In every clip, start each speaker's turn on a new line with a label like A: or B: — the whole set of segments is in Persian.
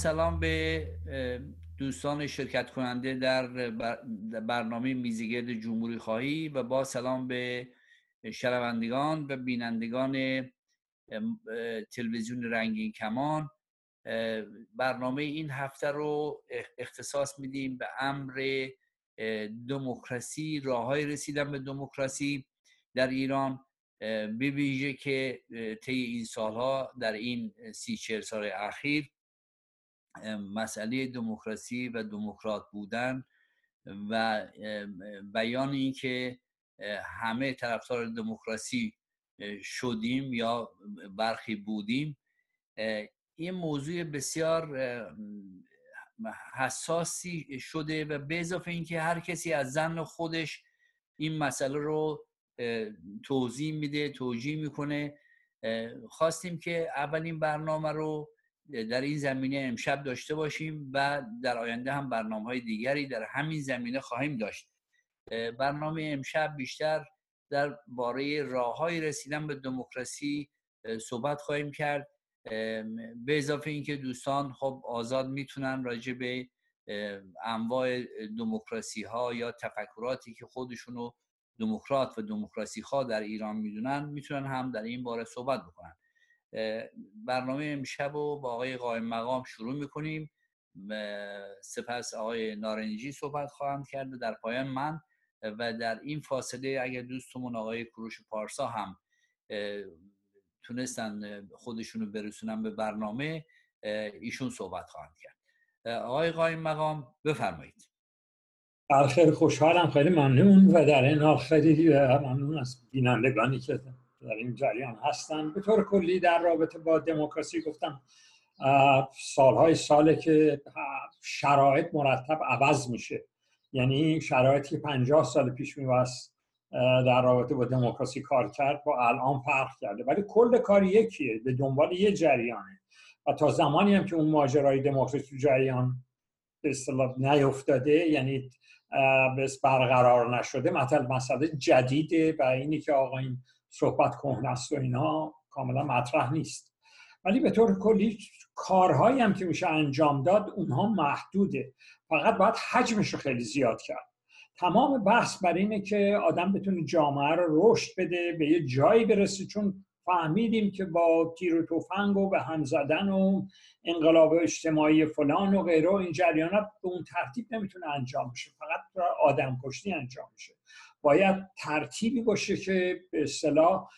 A: سلام به دوستان شرکت کننده در برنامه میزیگرد جمهوری خواهی و با سلام به شنوندگان و بینندگان تلویزیون رنگین کمان. برنامه این هفته رو اختصاص میدیم به امر دموکراسی. راههای رسیدن به دموکراسی در ایران به ویژه که طی این سالها در این سی چهل سال اخیر مسئله دموکراسی و دموکرات بودن و بیان اینکه همه طرفدار دموکراسی شدیم یا برخی بودیم این موضوع بسیار حساسی شده و به اضافه اینکه هر کسی از زن خودش این مسئله رو توضیح میده توجیه می‌کنه خواستیم که اولین برنامه رو در این زمینه امشب داشته باشیم و در آینده هم برنامه های دیگری در همین زمینه خواهیم داشت. برنامه امشب بیشتر در باره راه های رسیدن به دموکراسی صحبت خواهیم کرد. به اضافه اینکه دوستان خب آزاد می‌تونن راجع به انواع دموکراسی ها یا تفکراتی که خودشونو دموکرات و دموکراسی خواه در ایران می‌دونن می‌تونن هم در این باره صحبت بکنن. برنامه امشب رو با آقای قایم مقام شروع می‌کنیم. سپس آقای نارنجی صحبت خواهند کرد در پایان من و در این فاصله اگر دوستمون آقای کروش پارسا هم تونستن خودشونو برسونن به برنامه ایشون صحبت خواهند کرد. آقای قایم مقام بفرمایید.
B: خیلی خوشحالم خیلی ممنون و در این خیلی ممنون از بینندگانی که در این جریان هستن. به طور کلی در رابطه با دموکراسی گفتم سالهای ساله که شرایط مرتب عوض میشه. یعنی شرایطی که پنجاه سال پیش میبست در رابطه با دموکراسی کار کرد با الان فرق کرده. ولی کل کار یکیه به دنبال یه جریانه. و تا زمانی هم که اون ماجرای دموکراسی جریان به اصطلاح نیفتاده یعنی برقرار نشده مثلا مسئله جدیده و اینی که آقا این صحبت کهنه است و اینا کاملا مطرح نیست. ولی به طور کلی کارهایی هم که میشه انجام داد اونها محدوده. فقط باید حجمش رو خیلی زیاد کرد. تمام بحث بر اینه که آدم بتونه جامعه رو رشد بده به یه جایی برسه. چون فهمیدیم که با تیر و تفنگ و به هم زدن و انقلاب اجتماعی فلان و غیره این جریانات به اون ترتیب نمی‌تونه انجام بشه. فقط آدم کشتی انجام میشه. باید ترتیبی باشه که به اصطلاح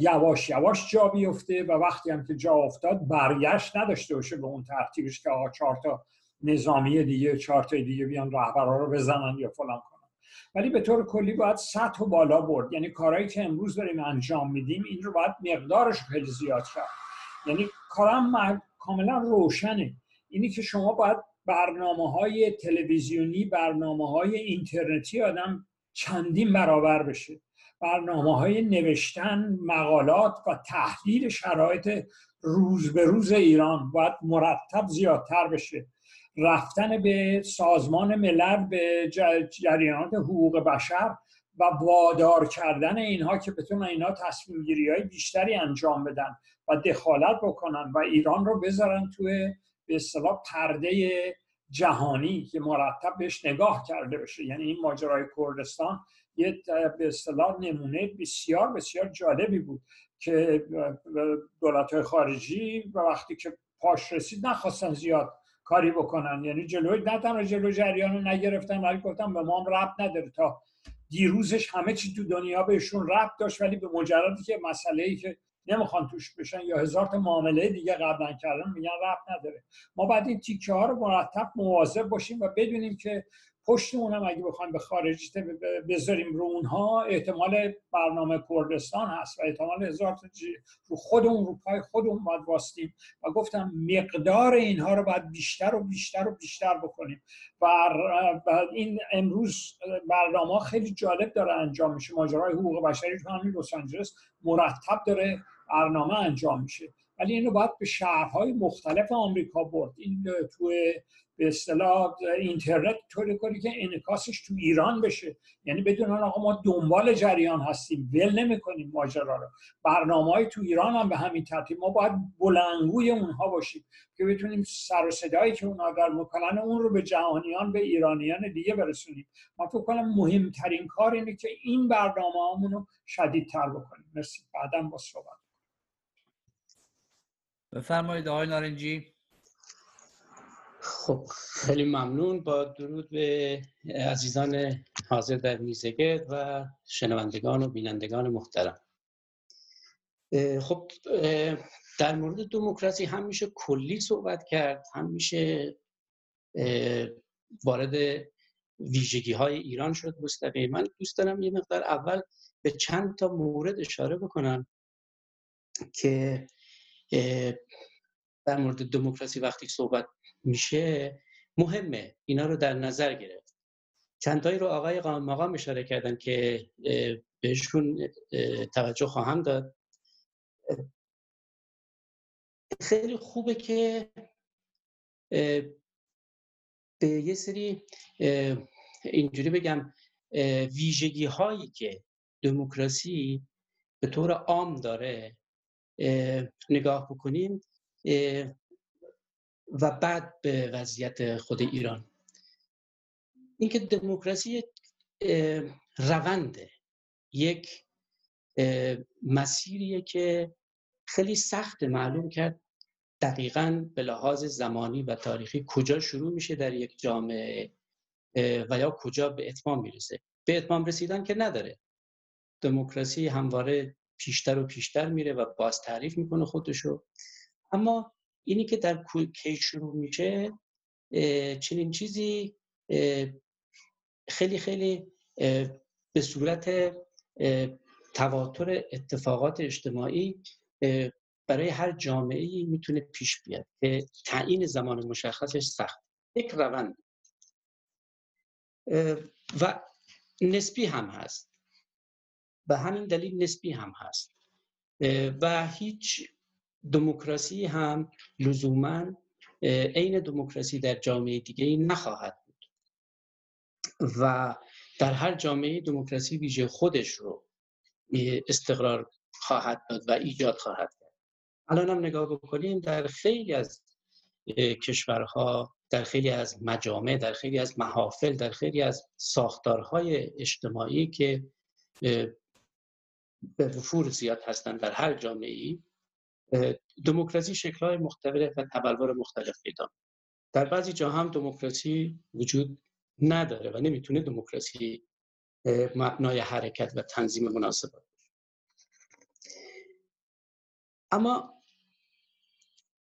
B: یواش یواش جا بیفته و وقتی هم که جا افتاد برگشت نداشته باشه به اون ترتیبش که آقا چهار تا نظامی دیگه چهار تا دیگه بیان رهبرا رو بزنن یا فلان کنن. ولی به طور کلی باید سطح و بالا برد. یعنی کارهایی که امروز داریم انجام میدیم این رو باید مقدارش خیلی زیاد کرد. یعنی کارم کاملا روشنه. اینی که شما باید برنامه های تلویزیونی برنامه های اینترنتی آدم چندین برابر بشه. برنامه های نوشتن مقالات و تحلیل شرایط روز به روز ایران باید مرتب زیادتر بشه. رفتن به سازمان ملل به جریانات حقوق بشر و وادار کردن اینها که بتونن اینها تصمیم گیری های بیشتری انجام بدن و دخالت بکنن و ایران رو بذارن توی به اصطلاح پرده جهانی که مرتب بهش نگاه کرده بشه. یعنی این ماجرای کردستان یه به اصطلاح نمونه بسیار بسیار جالبی بود که دولت های خارجی وقتی که پاش رسید نخواستن زیاد کاری بکنن. یعنی جلوی نه تنها جلو جریان رو نگرفتن. ولی گفتن به ما هم ربط نداره. تا دیروزش همه چی تو دنیا بهشون ربط داشت ولی به مجردی که مسئله ای که نمی‌خوان توش بشن یا هزار تا معامله دیگه قبلا کردن میگن ربط نداره. ما بعد این تیکه ها رو مرتب مواظب باشیم و بدونیم که پشتمون هم اگه بخوایم به خارج بذاریم رو اونها احتمال برنامه کردستان هست و احتمال هزار رو خودمون رو پای خودمون باید واستیم. و گفتم مقدار اینها رو باید بیشتر و بیشتر و بیشتر بکنیم. و این امروز برنامه خیلی جالب داره انجام میشه. ماجرای حقوق بشری تو همین لس آنجلس مرتب داره. برنامه انجام میشه. ولی اینو باید به شهرهای مختلف آمریکا برد. این تو به اصطلاح اینترنت طوری کنی که انعکاسش تو ایران بشه. یعنی بدون آقا ما دنبال جریان هستیم. ول نمی‌کنیم ماجرا رو. برنامه های تو ایران هم به همین ترتیب. ما باید بلنگوی اونها باشیم که بتونیم سر و صدایی که اونها در می‌کنن اون رو به جهانیان به ایرانیان دیگه برسونیم. ما فکر کنم مهمترین کار اینه که این برنامه همونو شدیدتر بکنیم. مرسی. بعدم با صحبت.
A: بفرمایید آقای نارنجی.
C: خب خیلی ممنون. با درود به عزیزان حاضر در میزگرد و شنوندگان و بینندگان محترم. خب در مورد دموکراسی هم میشه کلی صحبت کرد هم میشه وارد ویژگی های ایران شد مستقیم من دوست دارم یه مقدار اول به چند تا مورد اشاره بکنم که در مورد دموکراسی وقتی صحبت میشه مهمه. اینا رو در نظر گرفت. چندتایی رو آقای مقام اشاره کردن که بهشون توجه خواهم داد. خیلی خوبه که به یه سری اینجوری بگم ویژگی هایی که دموکراسی به طور عام داره نگاه بکنیم و بعد به وضعیت خود ایران. اینکه دموکراسی رونده یک مسیریه که خیلی سخت معلوم کرد دقیقا به لحاظ زمانی و تاریخی کجا شروع میشه در یک جامعه و یا کجا به اتمام می‌رسه. به اتمام رسیدن که نداره. دموکراسی همواره پیشتر و پیشتر میره و باز تعریف می‌کنه خودشو. اما اینی که در کی شروع میشه چنین چیزی خیلی خیلی به صورت تواتر اتفاقات اجتماعی برای هر جامعه ای می‌تونه پیش بیاد که تعیین زمان مشخصش سخت. یک روند. و نسبی هم هست. به همین دلیل نسبی هم هست. و هیچ دموکراسی هم لزوما عین دموکراسی در جامعه دیگه ای نخواهد بود. و در هر جامعه دموکراسی ویژه خودش رو استقرار خواهد داد و ایجاد خواهد کرد. الان هم نگاه بکنیم در خیلی از کشورها در خیلی از مجامع در خیلی از محافل در خیلی از ساختارهای اجتماعی که به وفور زیاد هستند در هر جامعه ای دموکراسی شکل‌های مختلف و تبلور مختلف پیدا در بعضی جا هم دموکراسی وجود نداره و نمی‌تونه دموکراسی مبنای حرکت و تنظیم مناسب باشه. اما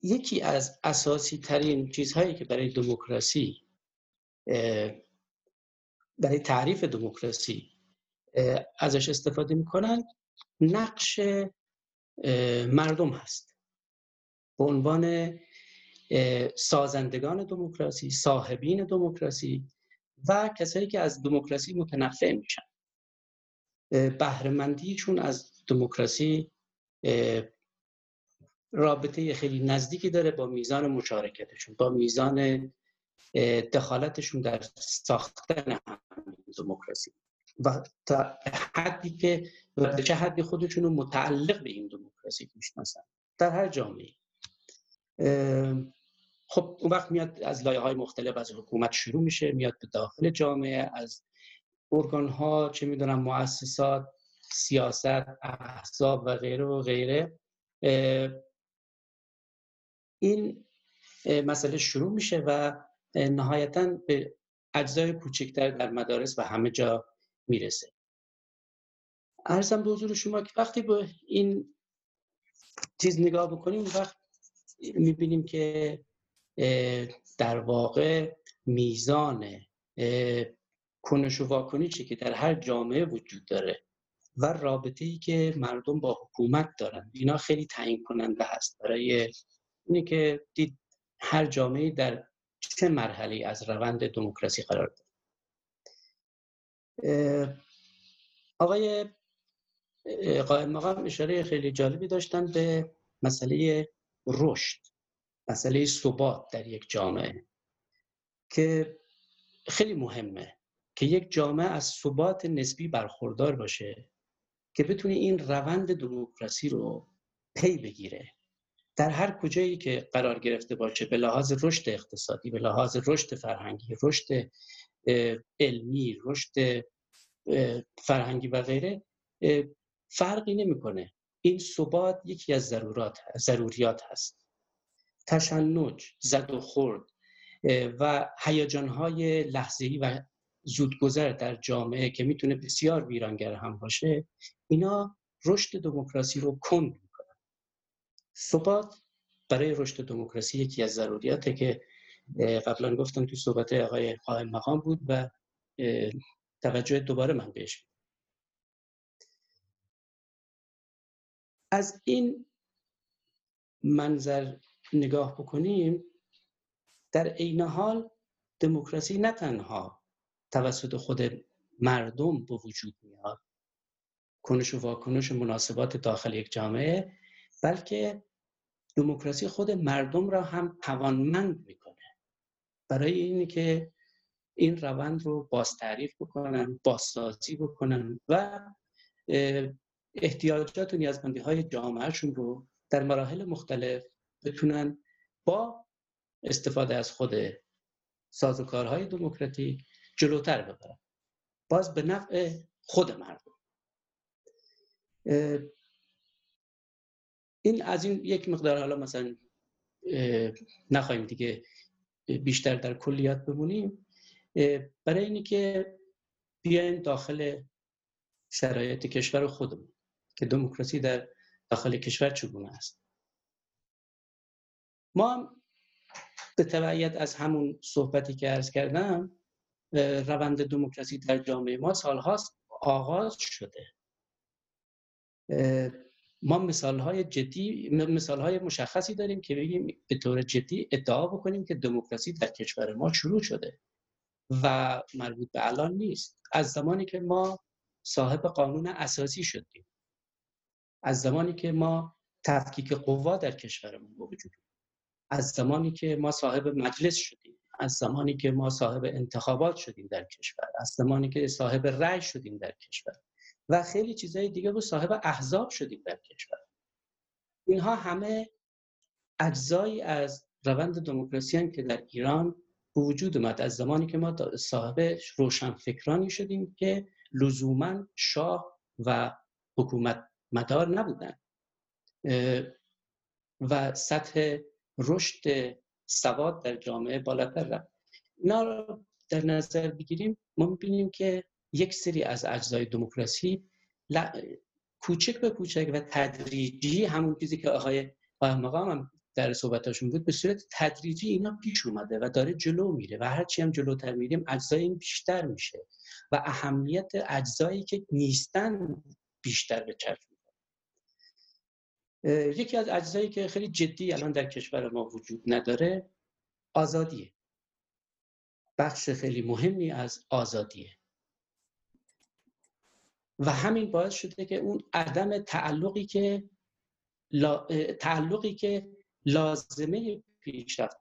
C: یکی از اساسی ترین چیزهایی که برای دموکراسی برای تعریف دموکراسی ازش استفاده می‌کنن نقش مردم هست. به عنوان سازندگان دموکراسی صاحبین دموکراسی و کسایی که از دموکراسی متنفع میشن. بهرهمندیشون از دموکراسی رابطه خیلی نزدیکی داره با میزان مشارکتشون با میزان دخالتشون در ساختن دموکراسی. و تا حدی که به چه حدی خودشون رو متعلق به این دموکراسی می‌شناسن در هر جامعه خب اون وقت میاد از لایه های مختلف از حکومت شروع میشه میاد به داخل جامعه از ارگان ها چه می‌دونم مؤسسات سیاست احزاب و غیره و غیره. این مسئله شروع میشه و نهایتا به اجزای کوچکتر در مدارس و همه جا می‌رسه. ارزم به حضور شما که وقتی به این چیز نگاه بکنیم وقت می‌بینیم که در واقع میزان کنش و واکنشی که در هر جامعه وجود داره و رابطه ای که مردم با حکومت دارن اینا خیلی تعیین کننده هست. برای اینه که دید هر جامعه در چه مرحله از روند دموکراسی قرار داره آقای قائم مقام اشاره خیلی جالبی داشتن به مسئله رشد مسئله ثبات در یک جامعه که خیلی مهمه که یک جامعه از ثبات نسبی برخوردار باشه که بتونه این روند دموکراسی رو پی بگیره. در هر کجایی که قرار گرفته باشه به لحاظ رشد اقتصادی به لحاظ رشد فرهنگی رشد علمی رشد فرهنگی و غیره فرقی نمی‌کنه. این ثبات یکی از ضرورات ضروریات هست. تشنج زد و خورد و هیجانهای لحظه‌ای و زودگذر در جامعه که می‌تونه بسیار ویرانگر هم باشه اینا رشد دموکراسی رو کند ثبات برای رشد دموکراسی یکی از ضروریاته که قبلا گفتم تو صحبت آقای قائم مقام بود و توجه دوباره من بهش از این منظر نگاه بکنیم در عین حال دموکراسی نه تنها توسط خود مردم به وجود میاد کنش و واکنش مناسبات داخل یک جامعه بلکه دموکراسی خود مردم را هم توانمند می‌کنه. برای اینی که این روند رو باز تعریف بکنن بازسازی بکنن و احتیاجات و نیازمندی های جامعهشون رو در مراحل مختلف بتونن با استفاده از خود سازوکارهای دموکراتیک جلوتر ببرن. باز به نفع خود مردم. این از این یک مقدار حالا مثلا نخواهیم دیگه بیشتر در کلیات بمونیم. برای اینی که بیایم داخل شرایط کشور خودمون که دموکراسی در داخل کشور چگونه است. ما به تبعیت از همون صحبتی که ارز کردم روند دموکراسی در جامعه ما سالهاست آغاز شده. ما مثال های جدی مثال های مشخصی داریم که بگیم به طور جدی ادعا بکنیم که دموکراسی در کشور ما شروع شده و مربوط به الان نیست. از زمانی که ما صاحب قانون اساسی شدیم از زمانی که ما تفکیک قوا در کشورمون به وجود از زمانی که ما صاحب مجلس شدیم از زمانی که ما صاحب انتخابات شدیم در کشور از زمانی که صاحب رأی شدیم در کشور. و خیلی چیزهای دیگه رو صاحب احزاب شدیم در کشور. اینها همه اجزایی از روند دموکراسی که در ایران وجود اومد از زمانی که ما صاحب روشنفکرانی شدیم که لزوما شاه و حکومت مدار نبودن و سطح رشد سواد در جامعه بالاتر رفت. اینا رو در نظر بگیریم ما می‌بینیم که یک سری از اجزای دموکراسی کوچک به کوچک و تدریجی همون چیزی که آقای مقام هم در صحبتاشون بود به صورت تدریجی اینا پیش اومده و داره جلو میره و هرچی هم جلوتر میریم اجزای این بیشتر میشه و اهمیت اجزایی که نیستن بیشتر به چرخ یکی از اجزایی که خیلی جدی الان در کشور ما وجود نداره آزادیه. بخش خیلی مهمی از آزادیه. و همین باعث شده که اون عدم تعلقی که تعلقی که لازمه پیشرفت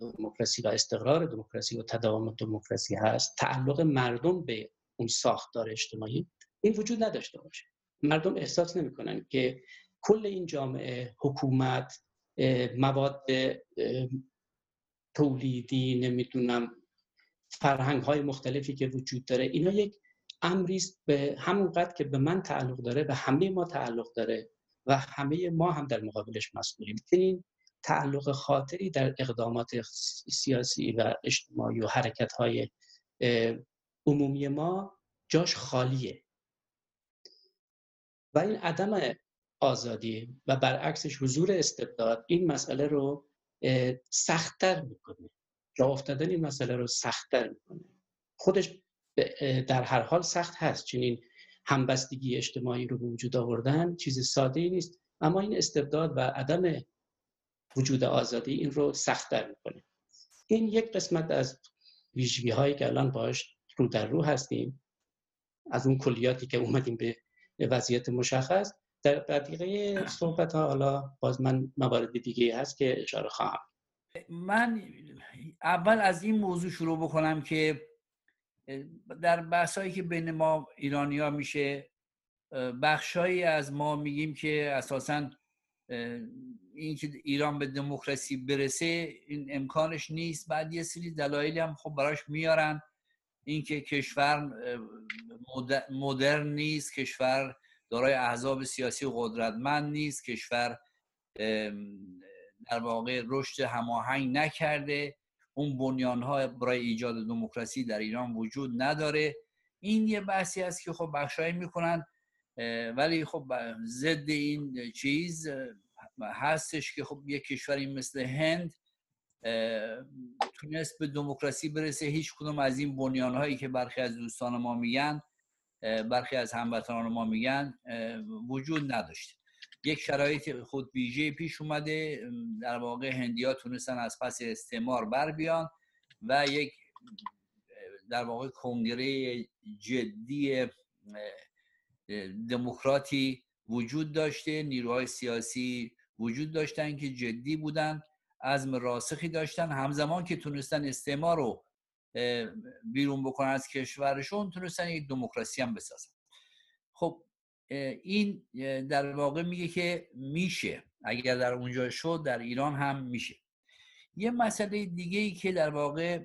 C: دموکراسی و استقرار دموکراسی و تداوم دموکراسی هست تعلق مردم به اون ساختار اجتماعی این وجود نداشته باشه. مردم احساس نمی‌کنن که کل این جامعه حکومت مواد تولیدی نمی‌دونم فرهنگ های مختلفی که وجود داره اینا یک امری به همون قدر که به من تعلق داره به همه ما تعلق داره و همه ما هم در مقابلش مسئولیم. این تعلق خاطری در اقدامات سیاسی و اجتماعی و حرکت های عمومی ما جاش خالیه. و این عدم آزادی و برعکسش حضور استبداد این مسئله رو سختتر می‌کنه. جا افتادن این مسئله رو سختتر می‌کنه. خودش در هر حال سخت هست. چنین همبستگی اجتماعی رو به وجود آوردن چیز ساده ای نیست. اما این استبداد و عدم وجود آزادی این رو سختتر می‌کنه. این یک قسمت از ویژگی هایی که الان باش رو در رو هستیم از اون کلیاتی که اومدیم به وضعیت مشخص. در بقیه صحبت ها حالا باز من موارد دیگه هست که اشاره خواهم.
A: من اول از این موضوع شروع بکنم که در بحثایی که بین ما ایرانی ها میشه بخشایی از ما میگیم که اساسا اینکه ایران به دموکراسی برسه این امکانش نیست. بعد یه سری دلایلی هم خب براش میارن. اینکه کشور مدرن نیست کشور دارای احزاب سیاسی قدرتمند نیست کشور در واقع رشد هماهنگ نکرده. اون بنیان ها برای ایجاد دموکراسی در ایران وجود نداره. این یه بحثی است که خب بخشایی می‌کنن ولی خب ضد این چیز هستش که خب یک کشوری مثل هند تونست به دموکراسی برسه. هیچ کدوم از این بنیان هایی که برخی از دوستان ما میگن برخی از هموطنان ما میگن وجود نداشته. یک شرایط خود ویژه پیش اومده در واقع هندیا تونستن از پس استعمار بر بیان و یک در واقع کنگره جدی دموکراتی وجود داشته نیروهای سیاسی وجود داشتن که جدی بودن عزم راسخی داشتن. همزمان که تونستن استعمار رو بیرون بکنن از کشورشون تونستن یک دموکراسی هم بسازن. خب این در واقع میگه که میشه. اگر در اونجا شد در ایران هم میشه. یه مسئله دیگه ای که در واقع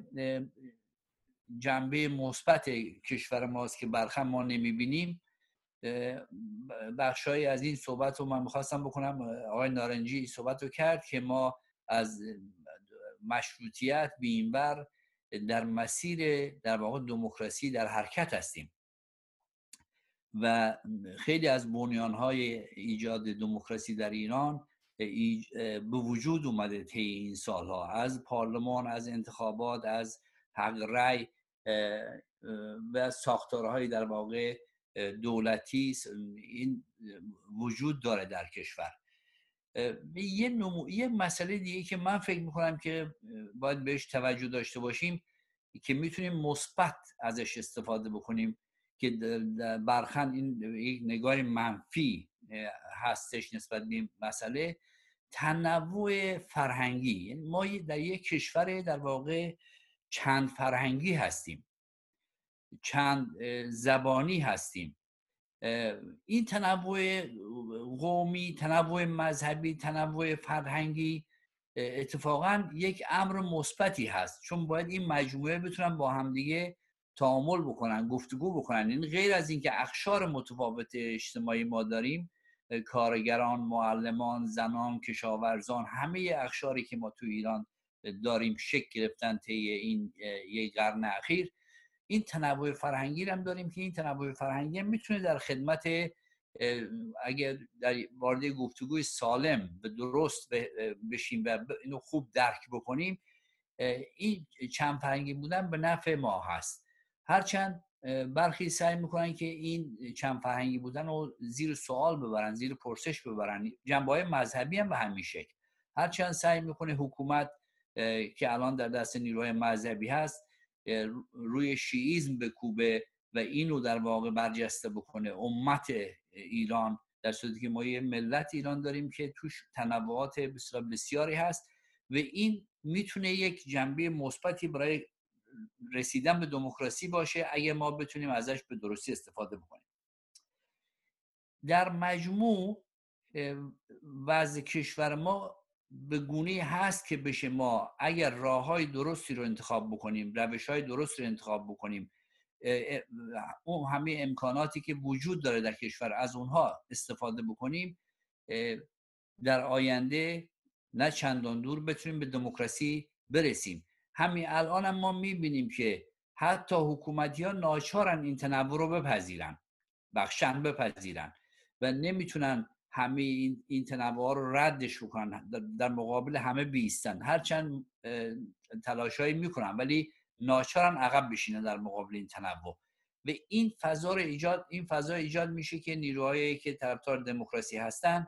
A: جنبه مثبت کشور ماست که برخم ما نمی‌بینیم بخشهایی از این صحبت رو من می‌خواستم بکنم. آقای نارنجی صحبت رو کرد که ما از مشروطیت به در مسیر در واقع دموکراسی در حرکت هستیم. و خیلی از های ایجاد دموکراسی در ایران به وجود اومده طی این سالها. از پارلمان از انتخابات از حق رأی و ساختارهای در واقع دولتی این وجود داره در کشور. یه, نمو... یه مسئله دیگه که من فکر می‌کنم که باید بهش توجه داشته باشیم که می‌تونیم مثبت ازش استفاده بکنیم. که برخن این یک نگاه منفی هستش نسبت به مسئله تنوع فرهنگی. یعنی ما در یک کشور در واقع چند فرهنگی هستیم. چند زبانی هستیم. این تنوع قومی تنوع مذهبی تنوع فرهنگی اتفاقا یک امر مثبتی هست. چون باید این مجموعه بتونن با همدیگه تعامل بکنن گفتگو بکنن. این غیر از اینکه اخشار متفاوت اجتماعی ما داریم کارگران معلمان زنان کشاورزان همه اخشاری که ما تو ایران داریم شکل گرفتن طی این یک قرن اخیر این تنوع فرهنگی هم داریم که این تنوع فرهنگی هم می‌تونه در خدمت اگر در وارد گفتگوی سالم به درست بشیم و اینو خوب درک بکنیم این چند فرهنگی بودن به نفع ما هست. هرچند برخی سعی می‌کنن که این چند فرهنگی بودن رو زیر سوال ببرن زیر پرسش ببرن. جنبه های مذهبی هم به همین شکل. هرچند سعی می‌کنه حکومت که الان در دست نیروهای مذهبی هست روی شیعیزم بکوبه و اینو در واقع برجسته بکنه. امت ایران در صورتی که ما یه ملت ایران داریم که توش تنوعات بسیار بسیاری هست و این می‌تونه یک جنبه مثبتی برای رسیدن به دموکراسی باشه اگه ما بتونیم ازش به درستی استفاده بکنیم. در مجموع وضع کشور ما به گونه هست که بشه ما اگر راه های درستی رو انتخاب بکنیم روش های درست رو انتخاب بکنیم اون همه امکاناتی که وجود داره در کشور از اونها استفاده بکنیم در آینده نه چندان دور بتونیم به دموکراسی برسیم. همین الان هم ما می‌بینیم که حتی حکومتی ها ناچارن این تنوع رو بپذیرن بخشن بپذیرن و نمی‌تونن همه این, این تنوع رو ردش بکنن در مقابل همه بیستن. هرچند تلاشایی می‌کنن ولی ناچارن عقب بشینن در مقابل این تنوع. و این فضا رو ایجاد این فضا ایجاد میشه که نیروهایی که طرفدار دموکراسی هستن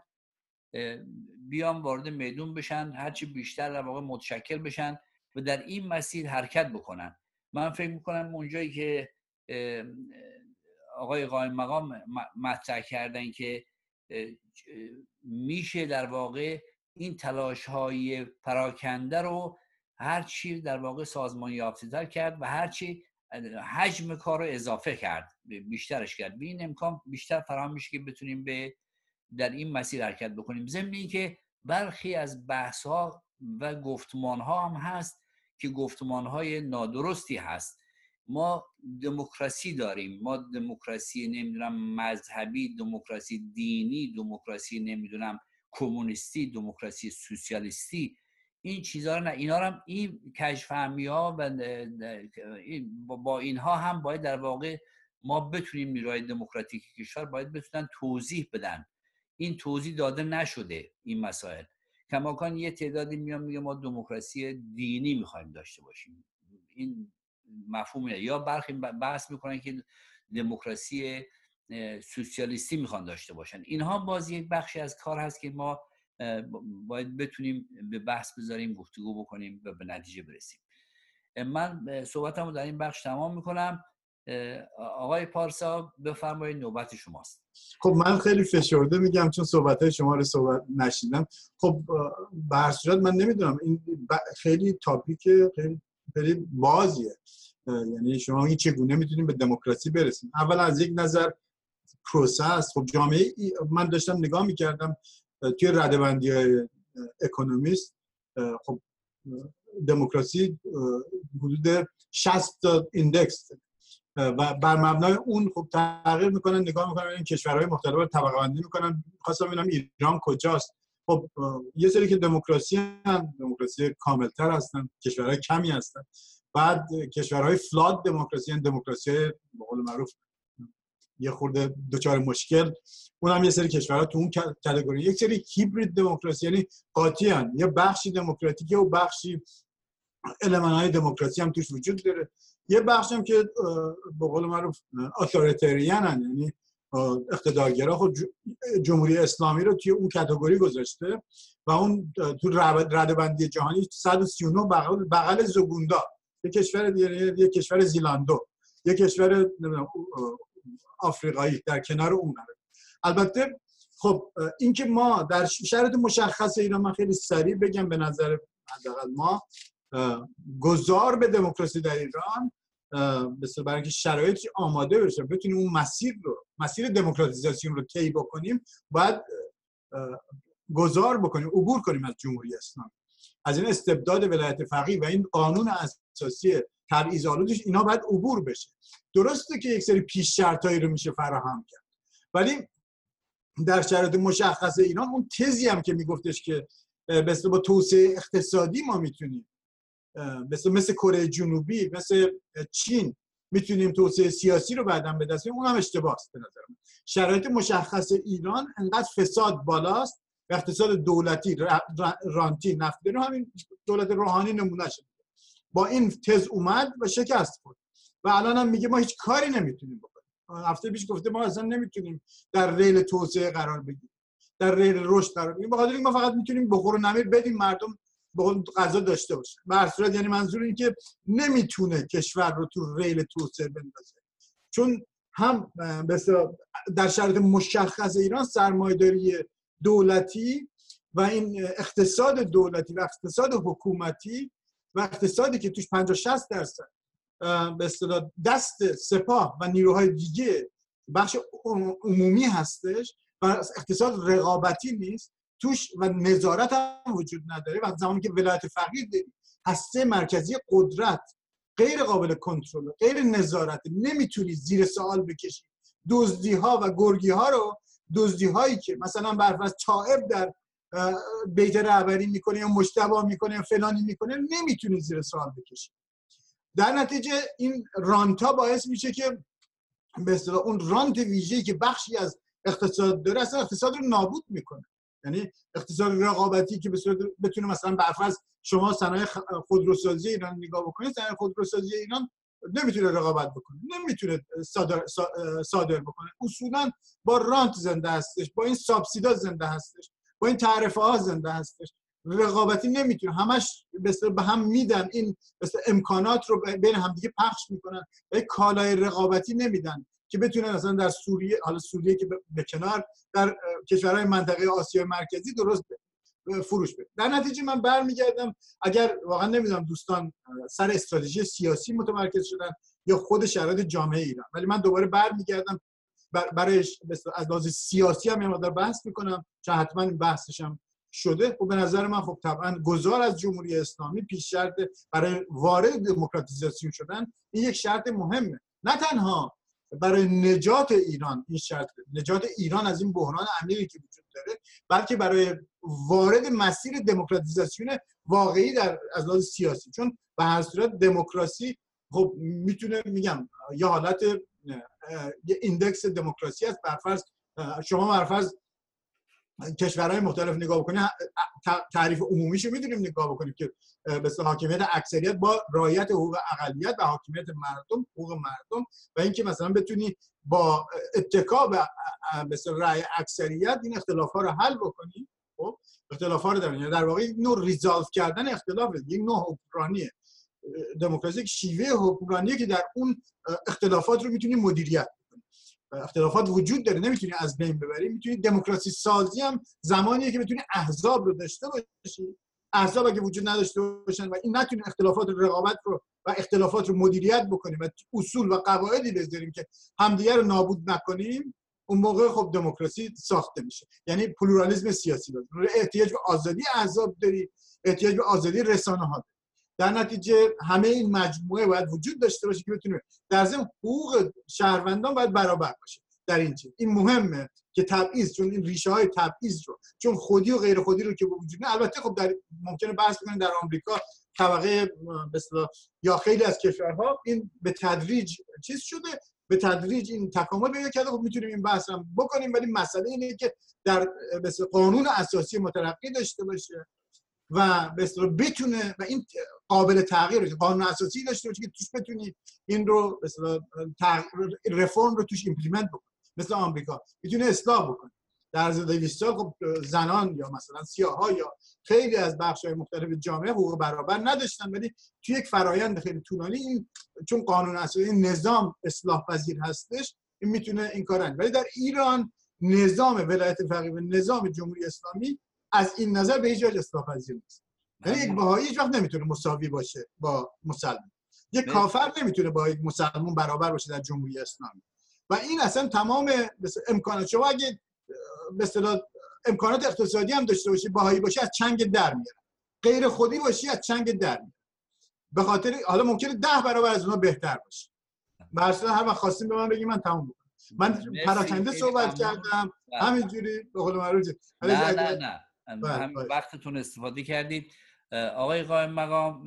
A: بیان وارد میدون بشن هرچی بیشتر در واقع متشکل بشن و در این مسیر حرکت بکنن. من فکر می‌کنم اونجایی که آقای قائم مقام مطرح کردن که میشه در واقع این تلاش های پراکنده رو هرچی در واقع سازمان یافته کرد و هرچی حجم کار رو اضافه کرد بیشترش کرد. به این امکان بیشتر فراهم میشه که بتونیم به در این مسیر حرکت بکنیم. ضمن که برخی از بحث ها و گفتمان ها هم هست که گفتمان های نادرستی هست. ما دموکراسی داریم. ما دموکراسی نمی‌دونم مذهبی دموکراسی دینی دموکراسی نمی‌دونم کمونیستی دموکراسی سوسیالیستی. این چیزها نه اینا هم این کشفهمی ها و با اینها هم باید در واقع ما بتونیم نیروهای دموکراتیک کشور باید بتونن توضیح بدن. این توضیح داده نشده این مسائل. کماکان یه تعدادی میان میگه ما دموکراسی دینی می‌خوایم داشته باشیم. این مفهوم یا برخی بحث می‌کنن که دموکراسی سوسیالیستی می‌خوان داشته باشن. اینها باز یک بخشی از کار هست که ما باید بتونیم به بحث بذاریم گفتگو بکنیم و به نتیجه برسیم. من صحبتمو در این بخش تمام می‌کنم. آقای پارسا بفرمایید نوبت شماست.
D: خب من خیلی فشرده میگم چون صحبت های شما رو صحبت شنیدم. خب به من نمی‌دونم. این خیلی topic خیلی خیلی بازیه. یعنی شما این چگونه می‌تونیم به دموکراسی برسیم؟ اول از یک نظر process. خب جامعه من داشتم نگاه می‌کردم توی رده‌بندی های Economist. خب دموکراسی حدود 60 index و بر مبنای اون خب تغییر می‌کنن نگاه می‌کنن این کشورهای مختلف رو طبقه بندی می‌کنن. خواستم ببینم ایران کجاست. خب یه سری که دموکراسی هم دموکراسی کاملتر هستن کشورهای کمی هستن. بعد کشورهای flawed democracy هم دموکراسی به قول معروف یه خورده دچار مشکل. اون هم یه سری کشورها تو اون کاتگوری. یک سری هیبرید دموکراسی یعنی قاطی هن. یه بخشی دموکراتیکه و بخشی های دموکراسی هم توش وجود داره. یه بخش هم که به قول معروف اتوریتریان. یعنی اقتدارگرا. خود جمهوری اسلامی رو توی اون کاتگوری گذاشته و اون تو رده بندی جهانی 139 بغل بغل زگوندا یه کشور دیگه یه کشور زیلاندو. یه کشور آفریقایی در کنار اون البته خب اینکه ما در شرط مشخص ایران من خیلی سریع بگم به نظر حداقل ما گذار به دموکراسی در ایران مثل برای اینکه شرایط آماده بشه بتونیم اون مسیر رو مسیر دموکراتیزاسیون رو طی بکنیم باید گذار بکنیم عبور کنیم از جمهوری اسلامی. از این استبداد ولایت فقیه و این قانون اساسی تبعیض آلودش اینا باید عبور بشه. درسته که یک سری پیش شرطایی رو میشه فراهم کرد ولی در شرایط مشخص ایران اون تزی هم که میگفتش که مثل با توسعه اقتصادی ما می‌تونیم مثل مثل کره جنوبی مثل چین می‌تونیم توسعه سیاسی رو بعدا به دست اون هم اشتباه است به نظر شرایط مشخص ایران انقدر فساد بالاست و اقتصاد دولتی رانتی نفت رو همین دولت روحانی نمونه شد با این تز اومد و شکست خورد. و الان هم میگه ما هیچ کاری نمی‌تونیم بکنیم. هفته پیش گفته ما اصلا نمی‌تونیم در ریل توسعه قرار بگیریم. در ریل رشد قرار بگیریم. بخاطر ما فقط می‌تونیم بخور و نمیر بدیم مردم به غذا داشته باشه. به صورت یعنی منظور این که نمی‌تونه کشور رو تو ریل توسعه بندازه. چون هم در شرایط مشخص ایران سرمایه‌داری دولتی و این اقتصاد دولتی و اقتصاد حکومتی و اقتصادی که توش 50 60 درصد به اصطلاح دست سپاه و نیروهای دیگه بخش عمومی هستش و اقتصاد رقابتی نیست توش و نظارت هم وجود نداره و زمانی که ولایت فقیه هسته مرکزی قدرت غیر قابل کنترل غیر نظارت نمی‌تونی زیر سوال بکشی. دزدی ها و گرگی ها رو دزدی هایی که مثلا برفرض طائب در بیت رهبری می‌کنه یا مشتبا می‌کنه یا فلانی می‌کنه نمی‌تونی زیر سوال بکشی. در نتیجه این رانتا باعث میشه که به اون رانت ویژه‌ای که بخشی از اقتصاد داره اصلا اقتصاد رو نابود می‌کنه. یعنی اقتصاد رقابتی که به صورت بتونه مثلا برفرض شما صنایع خودروسازی ایران نگاه بکنید صنایع خودروسازی ایران نمی‌تونه رقابت بکنه نمی‌تونه صادر, صادر بکنه. اصولا با رانت زنده هستش با این سابسیدا زنده هستش با این تعرفه ها زنده هستش. رقابتی نمی‌تونه. همش به هم میدن این امکانات رو بین همدیگه پخش می‌کنن. و کالای رقابتی نمیدن. که بتونه مثلا در سوریه حالا سوریه که به کنار در کشورهای منطقه آسیا مرکزی درست فروش بده. در نتیجه من برمیگردم اگر واقعا نمی‌دونم دوستان سر استراتژی سیاسی متمرکز شدن یا خود شرایط جامعه ایران. ولی من دوباره برمیگردم برای از لحاظ سیاسی هم یه بحث می‌کنم چون حتما این بحثشم شده. و خب به نظر من خب طبعا گذار از جمهوری اسلامی پیش شرط برای وارد دموکراتیزاسیون شدن این یک شرط مهمه. نه تنها برای نجات ایران این شرط نجات ایران از این بحران عمیقی که وجود داره بلکه برای وارد مسیر دموکراتیزاسیون واقعی در از لحاظ سیاسی. چون به هر صورت دموکراسی خب می‌تونه میگم یه حالت یه ایندکس دموکراسی است. برفرض شما برفرض کشورهای مختلف نگاه بکنید تعریف عمومیشو می‌دونیم نگاه بکنیم که به حاکمیت اکثریت با رعایت حقوق اقلیت و حاکمیت مردم حقوق مردم و اینکه مثلا بتونی با اتکا به رأی اکثریت این اختلاف ها رو حل بکنی خب؟ اختلاف ها رو در یعنی در واقع نوع ریزالف کردن اختلاف یک نوع حکمرانیه. دموکراسی یک شیوه حکمرانیه که در اون اختلافات رو می‌تونی مدیریت اختلافات وجود داره نمی‌تونی از بین ببری می‌تونی دموکراسی سازی هم زمانیه که بتونی احزاب رو داشته باشی. احزاب اگه وجود نداشته باشن و این نتونی اختلافات رقابت رو و اختلافات رو مدیریت بکنیم و اصول و قواعدی بذاریم که همدیگه رو نابود نکنیم اون موقع خب دموکراسی ساخته میشه. یعنی پلورالیسم سیاسی داره احتیاج به آزادی احزاب داری احتیاج به آزادی رسانه ها در نتیجه همه این مجموعه باید وجود داشته باشه که بتونه در ضمن حقوق شهروندان باید برابر باشه در این چیز. این مهمه که تبعیض چون این ریشه های تبعیض رو چون خودی و غیر خودی رو که وجود نه البته خب در ممکنه بحث کنیم در آمریکا طبقه مثلا یا خیلی از کشورها این به تدریج چیز شده به تدریج این تکامل پیدا کرده. خب می‌تونیم این بحث هم بکنیم ولی مسئله اینه که در قانون اساسی مترقی داشته باشه و بتونه و این قابل تغییر باشه قانون اساسی داشته باشه که توش بتونی این رو رفرم رو توش implement بکنی. مثل آمریکا. می‌تونه اصلاح بکنه در از 200 سال خب زنان یا مثلا سیاه ها یا خیلی از بخش های مختلف جامعه حقوق برابر نداشتن ولی توی یک فرایند خیلی طولانی این چون قانون اساسی نظام اصلاح پذیر هستش این می‌تونه این کار ولی در ایران نظام ولایت فقیه و نظام جمهوری اسلامی از این نظر به هیچ اصلاح پذیر نیست. یعنی یک بهایی هیچ وقت نمی‌تونه مساوی باشه با مسلمان. یک کافر نمی‌تونه با یک مسلمان برابر باشه در جمهوری اسلامی. و این اصلا تمام امکانات شما اگه به امکانات اقتصادی هم داشته باشی باهایی باشی از چنگ در میاره غیر خودی باشی از چنگ در میاره به خاطر حالا ممکنه ده برابر از اونها بهتر باشه. مثلا هر وقت خواستیم به من بگی من تموم بکنم. من پراکنده صحبت کردم. بله. همینجوری به قول معروف.
A: نه نه نه. بله، بله. وقتتون استفاده کردید. آقای قائم مقام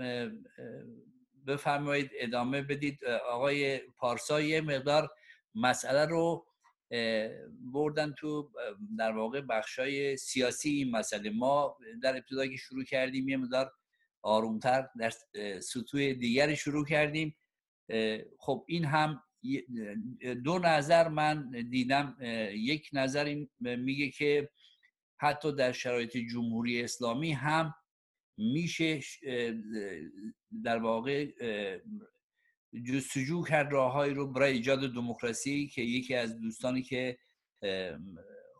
A: بفرمایید ادامه بدید. آقای پارسا یه مقدار مسئله رو بردن تو در واقع بخشای سیاسی این مسئله. ما در ابتدا که شروع کردیم یه مقدار آرومتر در سطوح دیگری شروع کردیم. خب این هم دو نظر من دیدم. یک نظر میگه که حتی در شرایط جمهوری اسلامی هم میشه در واقع جستجو کرد راههایی رو برای ایجاد دموکراسی که یکی از دوستانی که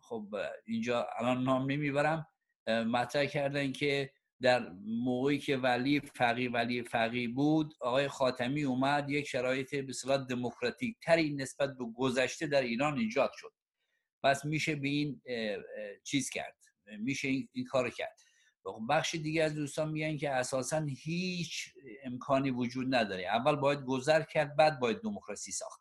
A: خب اینجا الان نام نمی‌برم مطرح کردن که در موقعی که ولی فقی ولی فقی بود آقای خاتمی اومد یک شرایط به صورت دموکراتیک تری نسبت به گذشته در ایران ایجاد شد. پس میشه به این چیز کرد میشه این, این کار کرد. بخش دیگه از دوستان میگن که اساسا هیچ امکانی وجود نداره. اول باید گذر کرد بعد باید دموکراسی ساخت.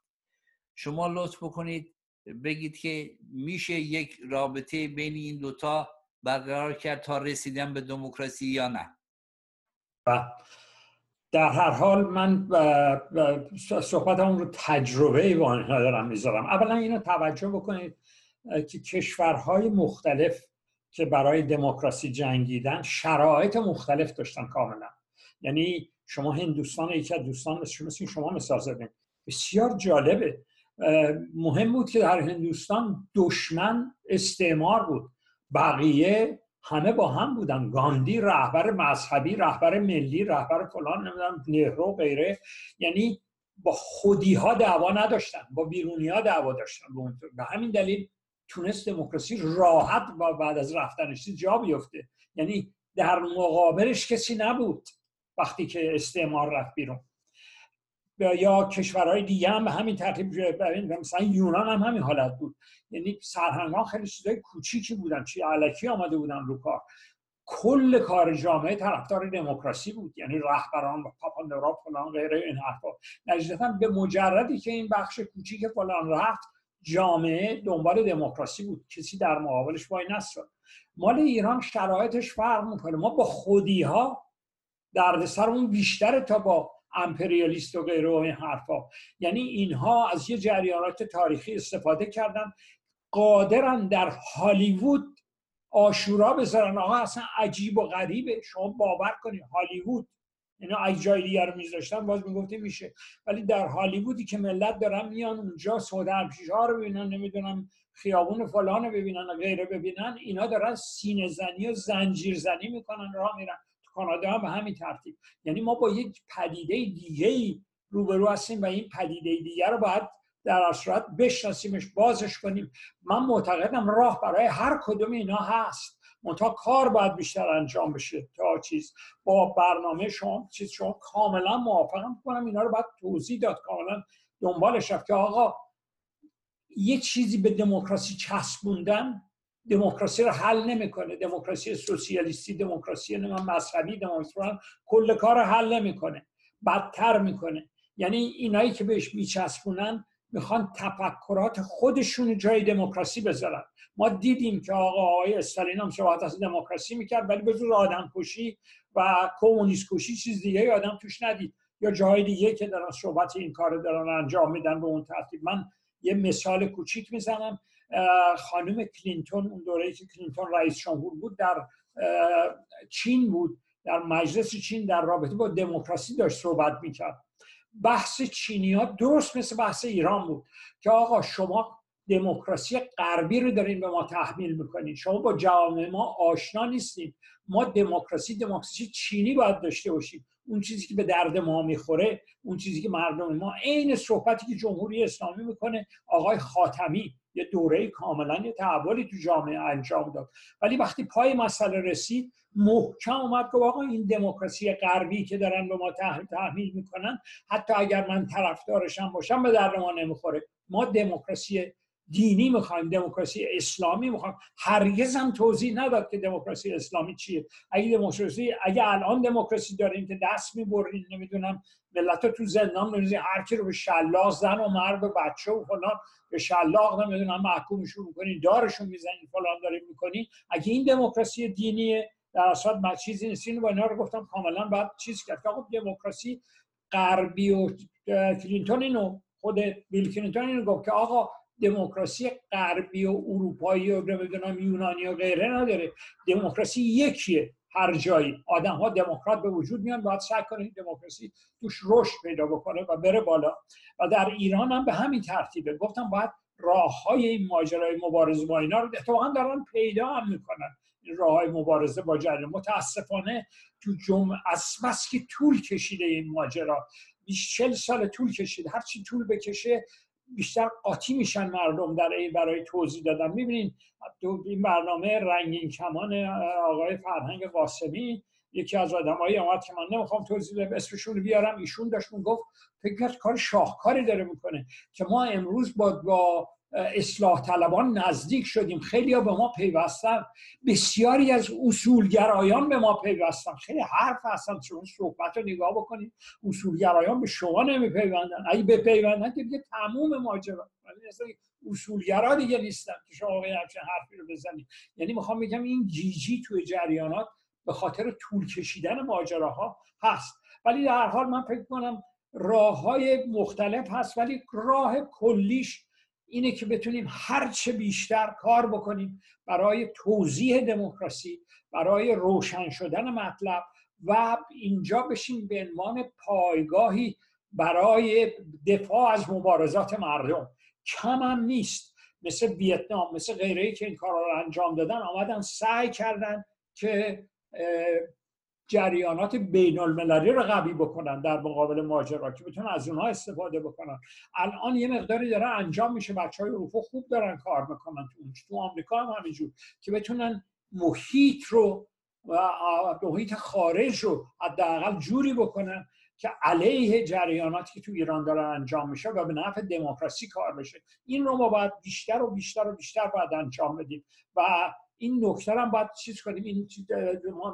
A: شما لطف بکنید بگید که میشه یک رابطه بین این دوتا برقرار کرد تا رسیدن به دموکراسی یا نه.
B: در هر حال من صحبت اون رو تجربه با دارم می‌ذارم. اولا اینو توجه بکنید که کشورهای مختلف که برای دموکراسی جنگیدن شرایط مختلف داشتن کاملا. یعنی شما هندوستان یکی از دوستان مثل شما مثال زدین بسیار جالبه. مهم بود که در هندوستان دشمن استعمار بود. بقیه همه با هم بودن. گاندی رهبر مذهبی رهبر ملی رهبر فلان نمی‌دونم نهرو غیره. یعنی با خودی ها دعوا نداشتن با بیرونی ها دعوا داشتن. به همین دلیل تونست دموکراسی راحت با بعد از رفتنش جا بیفته. یعنی در مقابلش کسی نبود وقتی که استعمار رفت بیرون. یا کشورهای دیگه هم به همین ترتیب مثلا یونان هم همین حالت بود. یعنی سرهنگان خیلی چیزای کوچیکی بودن. چی علکی آمده بودن رو کار. کل کار جامعه طرفدار دموکراسی بود. یعنی رهبران و پاپاندرا فلان غیره این حرفا. نتیجتا به مجردی که این بخش کوچیک فلان رفت جامعه دنبال دموکراسی بود. کسی در مقابلش وای نستاد مال ایران شرایطش فرق می‌کنه. ما با خودی ها دردسرمون بیشتره تا با امپریالیست و غیره و این حرفا. یعنی اینها از یه جریانات تاریخی استفاده کردن. قادرن در هالیوود آشورا بذارن. آقا اصلا عجیب و غریبه. شما باور کنید هالیوود اینا اگه جای دیگر رو میذاشتن باز می‌گفته میشه. ولی در هالیوودی که ملت دارن میان اونجا سوده ها رو ببینن نمی‌دونم خیابون فلان رو ببینن و غیره ببینن اینا دارن سینه زنی و زنجیر زنی می‌کنن راه میرن. تو کانادا هم به همین ترتیب. یعنی ما با یک پدیده دیگه روبرو هستیم و این پدیده دیگه رو باید در صورت بشناسیمش بازش کنیم. من معتقدم راه برای هر کدوم اینا هست. منتها کار باید بیشتر انجام بشه تا چیز با برنامه شما چیز شما کاملا موافقم کنم. اینا رو باید توضیح داد کاملا دنبالش رفت که آقا یه چیزی به دموکراسی چسبوندن دموکراسی رو حل نمی‌کنه. دموکراسی سوسیالیستی دموکراسی مذهبی دموکراسی کل کار رو حل نمی‌کنه. بدتر می‌کنه. یعنی اینایی که بهش میچسبونن می‌خوان تفکرات خودشون جای دموکراسی بذارن. ما دیدیم که آقا آقای استالین هم صحبت از دموکراسی می‌کرد ولی به جز آدم کشی و کمونیست کشی چیز دیگه آدم توش ندید. یا جای دیگه که دارن صحبت این کار دارن انجام میدن به اون ترتیب. من یه مثال کوچیک می‌زنم. خانم کلینتون اون دوره که کلینتون رئیس جمهور بود در چین بود. در مجلس چین در رابطه با دموکراسی داشت صحبت می‌کرد. بحث چینی درست مثل بحث ایران بود که آقا شما دموکراسی غربی رو دارین به ما تحمیل می‌کنین. شما با جامعه ما آشنا نیستین. ما دموکراسی دموکراسی چینی باید داشته باشیم. اون چیزی که به درد ما می‌خوره اون چیزی که مردم ما عین صحبتی که جمهوری اسلامی می‌کنه آقای خاتمی. یه دوره کاملا یه تحولی تو جامعه انجام داد. ولی وقتی پای مسئله رسید محکم اومد که آقا این دموکراسی غربی که دارن به ما تحمیل می‌کنن حتی اگر من طرفدارشم باشم به درد ما نمی‌خوره. ما دموکراسی دینی می‌خوایم دموکراسی اسلامی می‌خوایم. هرگز هم توضیح نداد که دموکراسی اسلامی چیه. اگه دموکراسی اگه الان دموکراسی داریم که دست می‌برین نمی‌دونم ملت تو زندان بنویسین هر کی رو به شلاق زن و مرد و بچه و فلان به شلاق نمی‌دونم محکومشون می‌کنین دارشون می‌زنین فلان داریم می‌کنین. اگه این دموکراسی دینیه در اصل من چیزی نیست. اینو با اینا رو گفتم کاملا بعد چیز کرد. آقا دموکراسی غربی و کلینتون اینو خود بیل کلینتون اینو گفت که آقا دموکراسی غربی و اروپایی و نمی‌دونم یونانی و غیره نداره. دموکراسی یکیه هر جایی. آدم ها دموکرات به وجود میان باید سعی کنید دموکراسی توش رشد پیدا بکنه و بره بالا. و در ایران هم به همین ترتیبه. گفتم باید راه های این ماجرای مبارزه با اینا رو اتفاقا دارن پیدا هم می‌کنن. راه های مبارزه با جریان. متاسفانه تو جمع از بس که طول کشیده این ماجرا. 20 سال طول کشید. هرچی طول بکشه بیشتر قاطی میشن مردم در این برای توضیح دادن. می‌بینین این برنامه رنگین کمان آقای فرهنگ قاسمی یکی از آدمایی آمد که من نمی‌خوام توضیح بدم اسمشون بیارم. ایشون داشت گفت فکر کار شاهکاری داره می‌کنه که ما امروز با با اصلاح طلبان نزدیک شدیم. خیلی ها به ما پیوستن. بسیاری از اصولگرایان به ما پیوستن. خیلی حرف هستن. شما صحبت رو نگاه بکنید. اصولگرایان به شما نمیپیوندن. اگه به پیوندن که دیگه تموم ماجرا. اصولگرا دیگه نیستن که شما همچین حرفی رو بزنید. یعنی می‌خوام بگم این جیجی توی جریانات به خاطر طول کشیدن ماجراها هست. ولی در حال من فکر کنم راه های مختلف هست. ولی راه کلیش اینه که بتونیم هرچه بیشتر کار بکنیم برای توضیح دموکراسی برای روشن شدن مطلب و اینجا بشیم به عنوان پایگاهی برای دفاع از مبارزات مردم. کم هم نیست. مثل ویتنام مثل غیره که این کار رو انجام دادن آمدن سعی کردن که جریانات بین المللی رو قوی بکنن در مقابل ماجرا که بتونن از اونها استفاده بکنن. الان یه مقداری داره انجام میشه بچه های اروپا خوب دارن کار می‌کنن تو آمریکا هم همینجور که بتونن محیط رو و محیط خارج رو حداقل جوری بکنن که علیه جریاناتی که تو ایران داره انجام میشه و به نفع دموکراسی کار بشه. این رو ما باید بیشتر و بیشتر و بیشتر باید انجام بدیم و این نکته هم باید چیز کنیم. این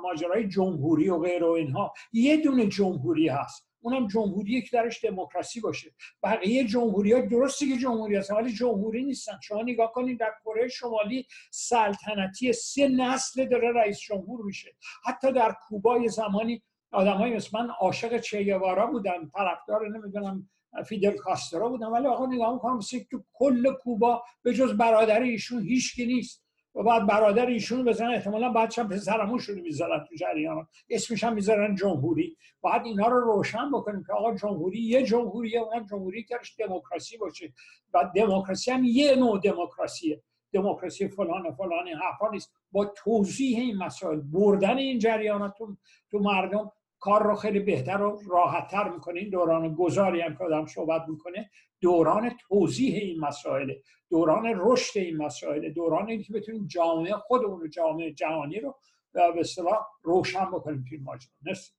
B: ماجرای جمهوری و غیر و اینها. یه دونه جمهوری هست. اونم جمهوری که درش دموکراسی باشه. بقیه جمهوری ها درستی که جمهوری هستن ولی جمهوری نیستن. شما نگاه کنید در کره شمالی سلطنتی سه نسل داره رئیس جمهور میشه. حتی در کوبا زمانی آدمایی مثل من عاشق چیوارا بودن طرفدار نمی‌دونم فیدل کاسترو بودن. ولی آقا نگاه می‌کنم تو کل کوبا به جز برادر ایشون هیچکی نیست. و بعد برادر ایشون بزنن احتمالا بعدش هم پسرموشون می‌ذارن تو جریان. اسمش هم می‌ذارن جمهوری. بعد اینا رو روشن بکنیم که آقا جمهوری یه جمهوریه اونم جمهوری که دموکراسی باشه. و دموکراسی هم یه نوع دموکراسیه. دموکراسی فلان فلان حرفا نیست. با توضیح این مسائل بردن این جریانات تو مردم کار رو خیلی بهتر و راحتتر می‌کنه. این دوران گذاری هم که آدم صحبت می‌کنه دوران توضیح این مسائل دوران رشد این مسائل دوران که بتونیم جامعه خودمون و جامعه جهانی رو به اصطلاح روشن بکنیم توی ماجرا. مرسی.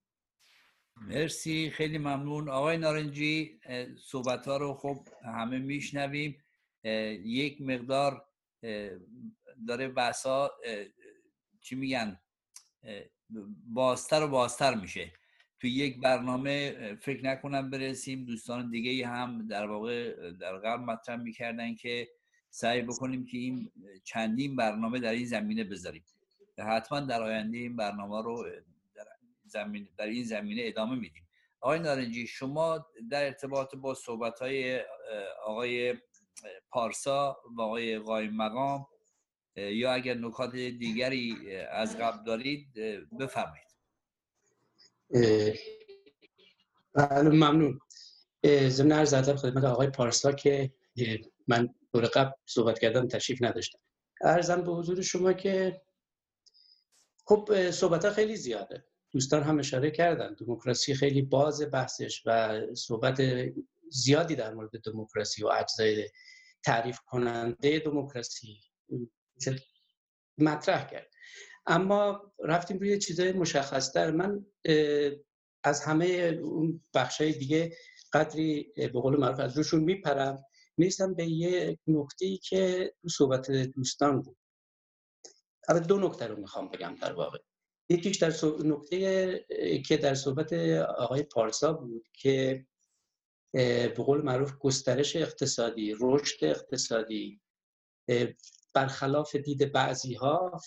A: مرسی خیلی ممنون. آقای نارنجی صحبت ها رو خب همه میشنویم. یک مقدار داره بحثا چی میگن؟ بازتر و بازتر میشه. تو یک برنامه فکر نکنم برسیم. دوستان دیگه هم در واقع در غرب مطرح می‌کردن که سعی بکنیم که این چندین برنامه در این زمینه بذاریم. حتما در آینده این برنامه رو در, زمین در این زمینه ادامه میدیم. آقای نارنجی شما در ارتباط با صحبت های آقای پارسا و آقای قایم مقام یا اگر نکات دیگری از قبل دارید بفرمایید.
C: بله ممنون. ضمن عرض ادب خدمت آقای پارسا که من دور قبل صحبت کردم تشریف نداشتم. ارزم به حضور شما که خب صحبت خیلی زیاده. دوستان هم اشاره کردن. دموکراسی خیلی باز بحثش و صحبت زیادی در مورد دموکراسی و اجزای تعریف کننده دموکراسی مطرح کرد. اما رفتیم روی چیزای مشخصتر. من از همه اون بخشای دیگه قدری به قول معروف از روشون میپرم. می‌رسم به یه نکته ای که تو صحبت دوستان بود. البته دو نکته رو می‌خوام بگم در واقع. یکیش در نکته که در صحبت آقای پارسا بود که به قول معروف گسترش اقتصادی رشد اقتصادی برخلاف دید بعضی ها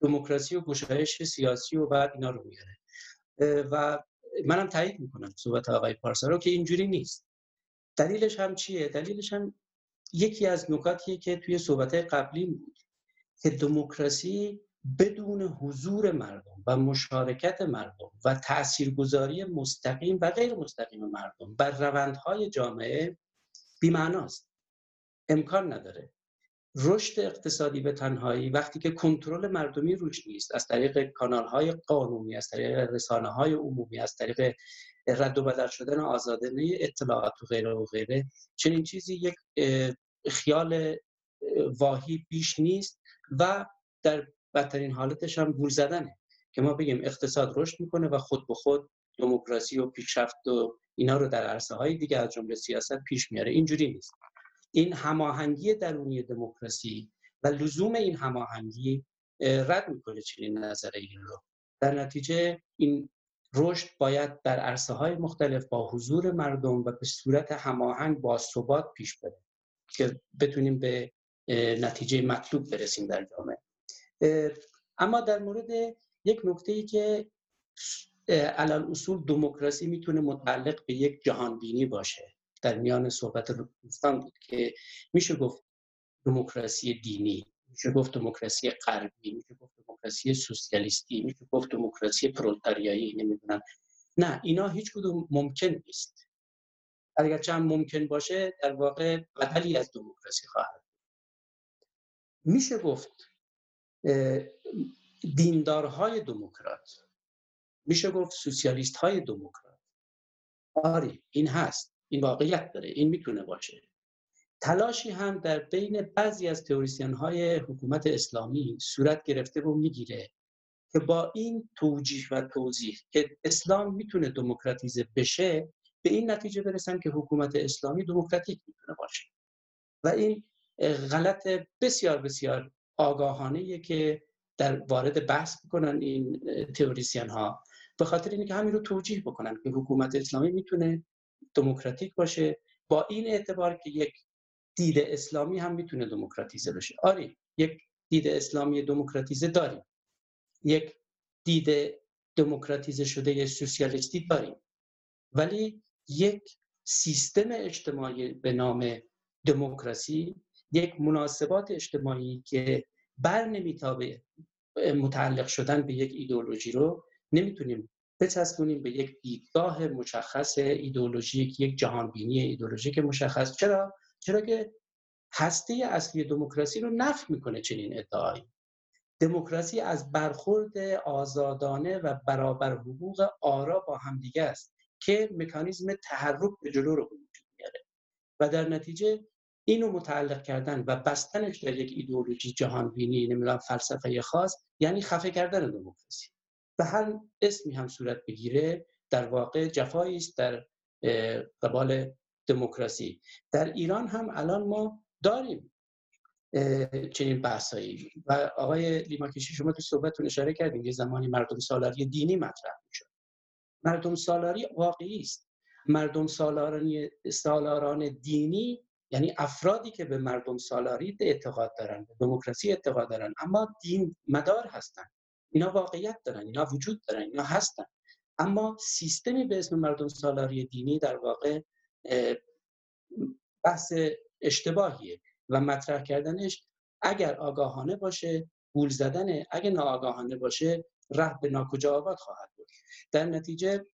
C: دموکراسی و گشایش سیاسی و بعد اینا رو میاره. و منم تایید می‌کنم صحبت آقای پارسا رو که اینجوری نیست. دلیلش هم چیه؟ دلیلش هم یکی از نکاتیه که توی صحبت قبلی بود که دموکراسی بدون حضور مردم و مشارکت مردم و تاثیرگذاری مستقیم و غیر مستقیم مردم بر روندهای جامعه بیمعناست. امکان نداره. رشد اقتصادی به تنهایی وقتی که کنترل مردمی روش نیست از طریق کانال های قانونی از طریق رسانه های عمومی از طریق رد و بدل شدن آزادانه اطلاعات و غیره و غیره چنین چیزی یک خیال واهی بیش نیست و در بدترین حالتش هم گول زدنه که ما بگیم اقتصاد رشد می‌کنه و خود به خود دموکراسی و پیشرفت و اینا رو در عرصه های دیگه از جمله سیاست پیش میاره. اینجوری نیست. این هماهنگی درونی دموکراسی و لزوم این هماهنگی رد می‌کنه چنین نظری رو. در نتیجه این رشد باید در عرصه های مختلف با حضور مردم و به صورت هماهنگ با ثبات پیش بره که بتونیم به نتیجه مطلوب برسیم در جامعه. اما در مورد یک نکته ای که علال اصول دموکراسی می‌تونه متعلق به یک جهانبینی باشه. در میان صحبت دوستان بود که میشه گفت دموکراسی دینی میشه گفت دموکراسی غربی میشه گفت دموکراسی سوسیالیستی میشه گفت دموکراسی پرولتاریایی نمی‌دونم. نه اینا هیچ کدوم ممکن نیست. اگر چند ممکن باشه در واقع بدلی از دموکراسی خواهد میشه گفت دیندارهای دموکرات میشه گفت سوسیالیست های دموکرات. آری این هست. این واقعیت داره این می‌تونه باشه. تلاشی هم در بین بعضی از تئوریسین های حکومت اسلامی صورت گرفته و می‌گیره که با این توجیه و توضیح که اسلام می‌تونه دموکراتیزه بشه به این نتیجه برسن که حکومت اسلامی دموکراتیک می‌تونه باشه. و این غلط بسیار بسیار آگاهانه که در وارد بحث بکنن این تئوریسین ها به خاطر اینکه همین رو توجیه بکنن که حکومت اسلامی می‌تونه دموکراتیک باشه. با این اعتبار که یک دید اسلامی هم می‌تونه دموکراتیزه بشه. آره یک دید اسلامی دموکراتیزه داریم. یک دید دموکراتیزه شده سوسیالیستی داریم. ولی یک سیستم اجتماعی به نام دموکراسی یک مناسبات اجتماعی که بر نمیتابه متعلق شدن به یک ایدئولوژی رو نمی‌تونیم بچسبونیم به یک دیدگاه مشخص ایدئولوژیک یک جهانبینی ایدئولوژیک مشخص. چرا؟ چرا که هسته اصلی دموکراسی رو نفی می‌کنه چنین ادعایی. دموکراسی از برخورد آزادانه و برابر حقوق آرا با همدیگه است که مکانیزم تحرک به جلو رو وجود میاره. و در نتیجه اینو متعلق کردن و بستنش در یک ایدئولوژی جهانبینی نمی‌دونم فلسفه خاص یعنی خفه کردن دموکراسی. به هر اسمی هم صورت بگیره در واقع جفایی است در قبال دموکراسی. در ایران هم الان ما داریم چنین بحثایی. و آقای لیماکشی شما تو صحبتتون اشاره کردیم یه زمانی مردم سالاری دینی مطرح می‌شد. مردم سالاری واقعی است. مردم سالارانی سالاران دینی یعنی افرادی که به مردم سالاری اعتقاد دارن به دموکراسی اعتقاد دارن اما دین مدار هستن. اینا واقعیت دارن اینا وجود دارن اینا هستن. اما سیستمی به اسم مردم سالاری دینی در واقع بحث اشتباهیه و مطرح کردنش اگر آگاهانه باشه گول زدنه. اگر ناآگاهانه باشه ره به ناکجا آباد خواهد بود. در نتیجه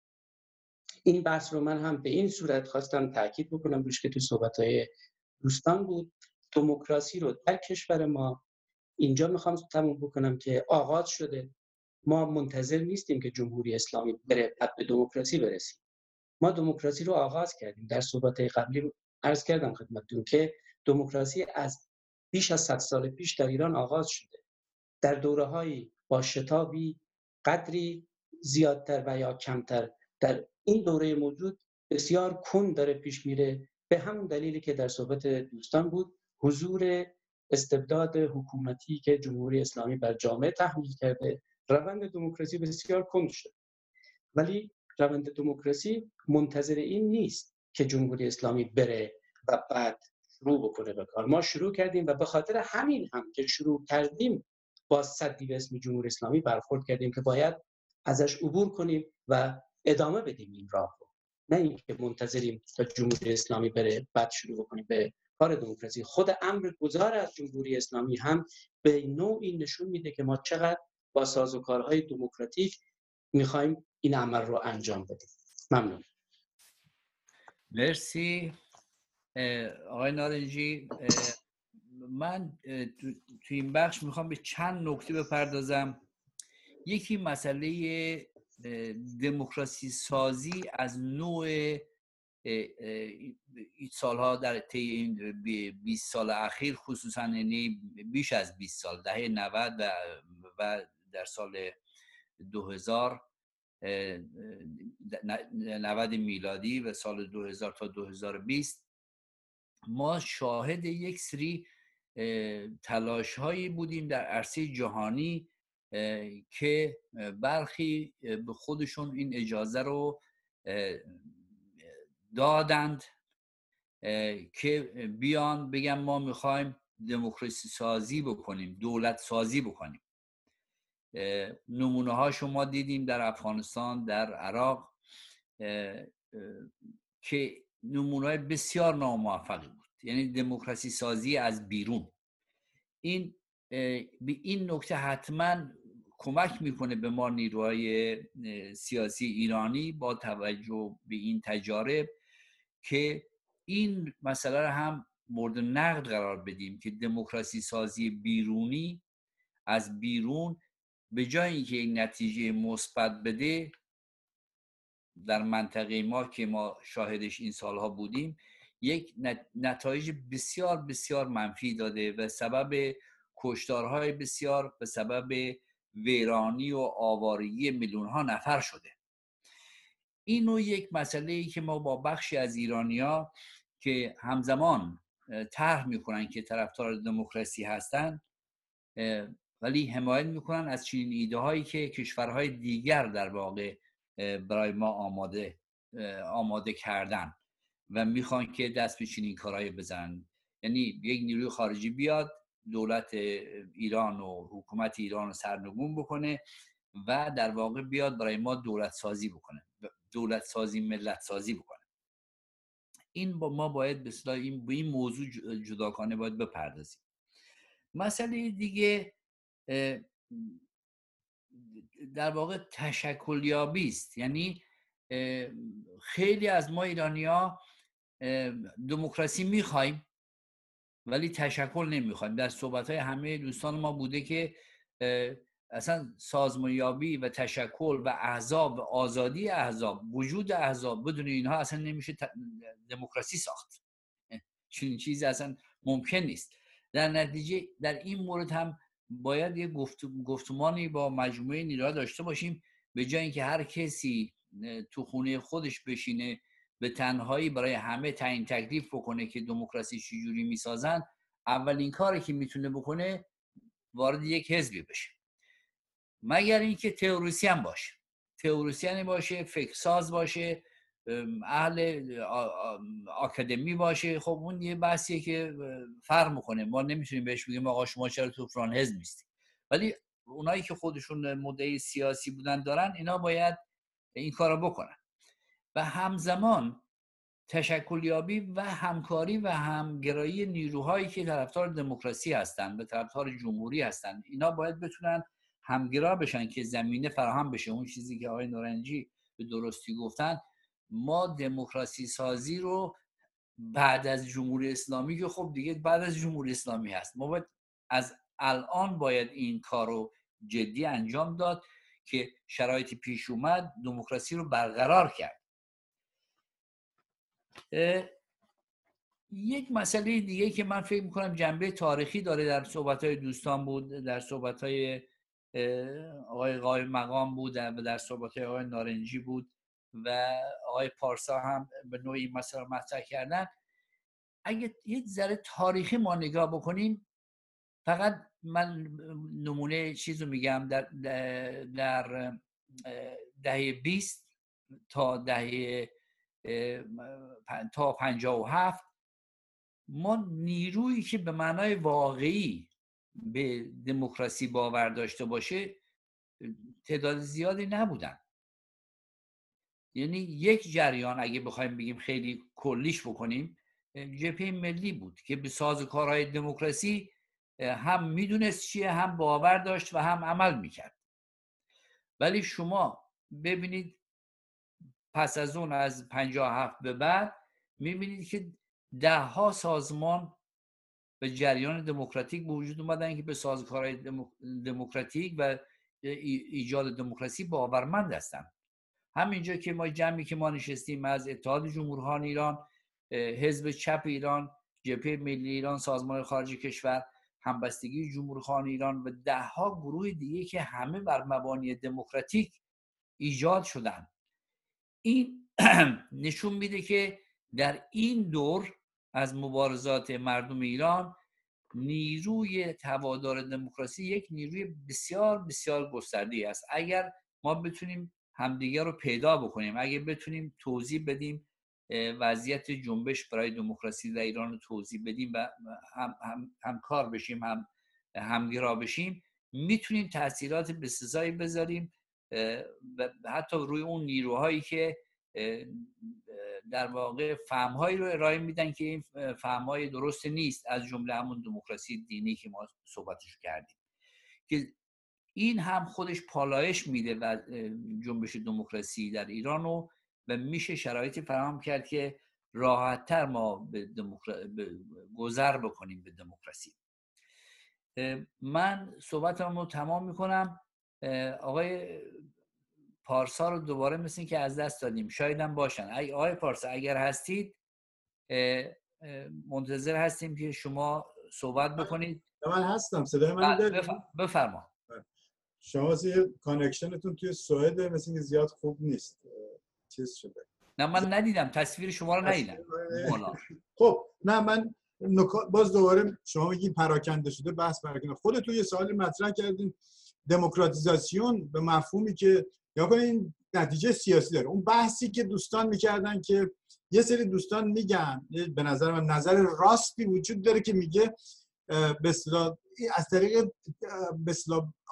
C: این بحث رو من هم به این صورت خواستم تاکید بکنم روش که تو صحبت دوستان بود. دموکراسی رو در کشور ما اینجا می‌خوام تموم بکنم که آغاز شده. ما منتظر نیستیم که جمهوری اسلامی بره بعد به دموکراسی برسیم ما دموکراسی رو آغاز کردیم. در صحبت قبلی عرض کردم خدمتتون که دموکراسی از بیش از 100 سال پیش در ایران آغاز شده. در دوره های با شتابی قدری زیادتر و یا کمتر در این دوره موجود بسیار کن داره پیش میره. به همون دلیلی که در صحبت دوستان بود حضور استبداد حکومتی که جمهوری اسلامی بر جامعه تحمیل کرده روند دموکراسی بسیار کند شد. ولی روند دموکراسی منتظر این نیست که جمهوری اسلامی بره و بعد شروع بکنه به کار. ما شروع کردیم و به خاطر همین هم که شروع کردیم با صدی به اسم جمهوری اسلامی برخورد کردیم که باید ازش عبور کنیم و ادامه بدیم این راه رو. نه اینکه منتظریم تا جمهوری اسلامی بره بعد شروع بکنیم به کار دموکراسی. خود امر گذار از جمهوری اسلامی هم به نوعی نشون میده که ما چقدر با سازوکارهای دموکراتیک می‌خوایم این عمل رو انجام بدیم. ممنون.
A: مرسی. آقای نارنجی من تو این بخش می‌خوام به چند نکته بپردازم. یکی مسئله دموکراسی سازی از نوع این سالها در طی این 20 سال اخیر خصوصا یعنی بیش از 20 سال دهه 90 و در سال 2000 90 میلادی و سال 2000 تا 2020 ما شاهد یک سری تلاش هایی بودیم در عرصه جهانی که برخی به خودشون این اجازه رو دادند که بیان بگن ما می‌خوایم دموکراسی سازی بکنیم دولت سازی بکنیم. نمونه ها شما دیدیم در افغانستان در عراق که نمونه های بسیار ناموفقی بود. یعنی دموکراسی سازی از بیرون. این به این نکته حتما کمک می‌کنه به ما نیروهای سیاسی ایرانی با توجه به این تجارب که این مسئله رو هم مورد نقد قرار بدیم که دموکراسی سازی بیرونی از بیرون به جای اینکه یک نتیجه مثبت بده در منطقه ما که ما شاهدش این سالها بودیم یک نتایج بسیار بسیار منفی داده و سبب کشتارهای بسیار به سبب ویرانی و آوارگی میلیون ها نفر شده. این یک مسئله ای که ما با بخشی از ایرانیا که همزمان طرح می‌کنن که طرفدار دموکراسی هستند ولی حمایت می‌کنن از چنین ایده هایی که کشورهای دیگر در واقع برای ما آماده آماده کردن و می‌خوان که دست به چنین کارهایی بزنن. یعنی یک نیروی خارجی بیاد دولت ایران و حکومت ایران رو سرنگون بکنه و در واقع بیاد برای ما دولت سازی بکنه. دولت سازی ملت سازی بکنه. این با ما باید به این به این موضوع جداکانه باید بپردازیم. مسئله دیگه در واقع تشکلیابی است. یعنی خیلی از ما ایرانیا دموکراسی می‌خوایم ولی تشکل نمی‌خوایم. در صحبت های همه دوستان ما بوده که اصلا سازمانیابی و تشکل و احزاب و آزادی احزاب وجود احزاب بدون اینها اصلا نمیشه دموکراسی ساخت. چنین چیزی اصلا ممکن نیست. در نتیجه در این مورد هم باید یه گفتمانی با مجموعه نیروها داشته باشیم به جای اینکه هر کسی تو خونه خودش بشینه به تنهایی برای همه تعیین تکلیف بکنه که دموکراسی چجوری می‌سازن اولین کاری که می‌تونه بکنه وارد یک حزبی بشه. مگر اینکه تئوریسین باشه. تئوریسین باشه فکرساز باشه اهل آکادمی باشه. خب اون یه بحثیه که فرق می‌کنه. ما نمی‌تونیم بهش بگیم آقا شما چرا تو فران حزب نیستی. ولی اونایی که خودشون مدعی سیاسی بودن دارن اینا باید این کارو بکنن. و همزمان تشکلیابی و همکاری و همگرایی نیروهایی که طرفدار دموکراسی هستند به طرفدار جمهوری هستند اینا باید بتونن همگرا بشن که زمینه فراهم بشه. اون چیزی که آقای نارنجی به درستی گفتن ما دموکراسی سازی رو بعد از جمهوری اسلامی که خب دیگه بعد از جمهوری اسلامی هست. ما باید از الان باید این کار رو جدی انجام داد که شرایطی پیش اومد دموکراسی رو برقرار کرد. یک مسئله دیگه که من فکر می‌کنم جنبه تاریخی داره در صحبت دوستان بود در صحبت آقای قای مقام بود در صحبت آقای نارنجی بود و آقای پارسا هم به نوعی مسئله مطرح کردن. اگه یک ذره تاریخی ما نگاه بکنیم فقط من نمونه چیز رو میگم در, در دهه 20 تا دهه تا 57 ما نیرویی که به معنای واقعی به دموکراسی باور داشته باشه تعداد زیادی نبودن. یعنی یک جریان اگه بخوایم بگیم خیلی کلیش بکنیم جبهه ملی بود که به ساز کارهای دموکراسی هم می‌دونست چیه هم باور داشت و هم عمل می‌کرد. ولی شما ببینید پس از اون از 57 به بعد می‌بینید که ده ها سازمان به جریان دموکراتیک به وجود اومدن که به سازکارهای دموکراتیک و ایجاد دموکراسی باورمند هستند همینجا که ما جمعی که ما نشستیم از اتحاد جمهورخان ایران حزب چپ ایران جبهه ملی ایران سازمان خارج کشور همبستگی جمهورخان ایران و دهها گروه دیگه که همه بر مبانی دموکراتیک ایجاد شدن. این نشون میده که در این دور از مبارزات مردم ایران نیروی توادار دموکراسی یک نیروی بسیار بسیار گسترده است. اگر ما بتونیم همدیگر رو پیدا بکنیم اگر بتونیم توضیح بدیم وضعیت جنبش برای دموکراسی در ایران رو توضیح بدیم و هم, هم, هم کار بشیم هم همگرا بشیم می‌تونیم تاثیرات بسزایی بذاریم و حتی روی اون نیروهایی که در واقع فهمهایی رو ارائه میدن که این فهمهای درست نیست از جمله همون دموکراسی دینی که ما صحبتش کردیم. که این هم خودش پالایش میده و جنبش دموکراسی در ایران رو و میشه شرایطی فراهم کرد که راحتتر ما به, گذر بکنیم به دموکراسی. من صحبتم رو تمام می‌کنم. آقای پارسا رو دوباره مثل که از دست دادیم شاید هم باشن. ای آقای پارسا اگر هستید منتظر هستیم که شما صحبت بکنید.
D: من هستم صدای من
A: بله، بفرما.
D: شما connection تون توی سوئد مثل که زیاد خوب نیست. چیز شده.
A: نه من ندیدم. تصویر شما رو ندیدم.
D: خب نه من باز دوباره شما میگین پراکنده شده بحث پراکنده. خودتون یه سوالی مطرح کردین. دموکراتیزاسیون به مفهومی که یا کنین نتیجه سیاسی داره. اون بحثی که دوستان می‌کردن که یه سری دوستان میگن به نظر من نظر راستی وجود داره که میگه به از طریق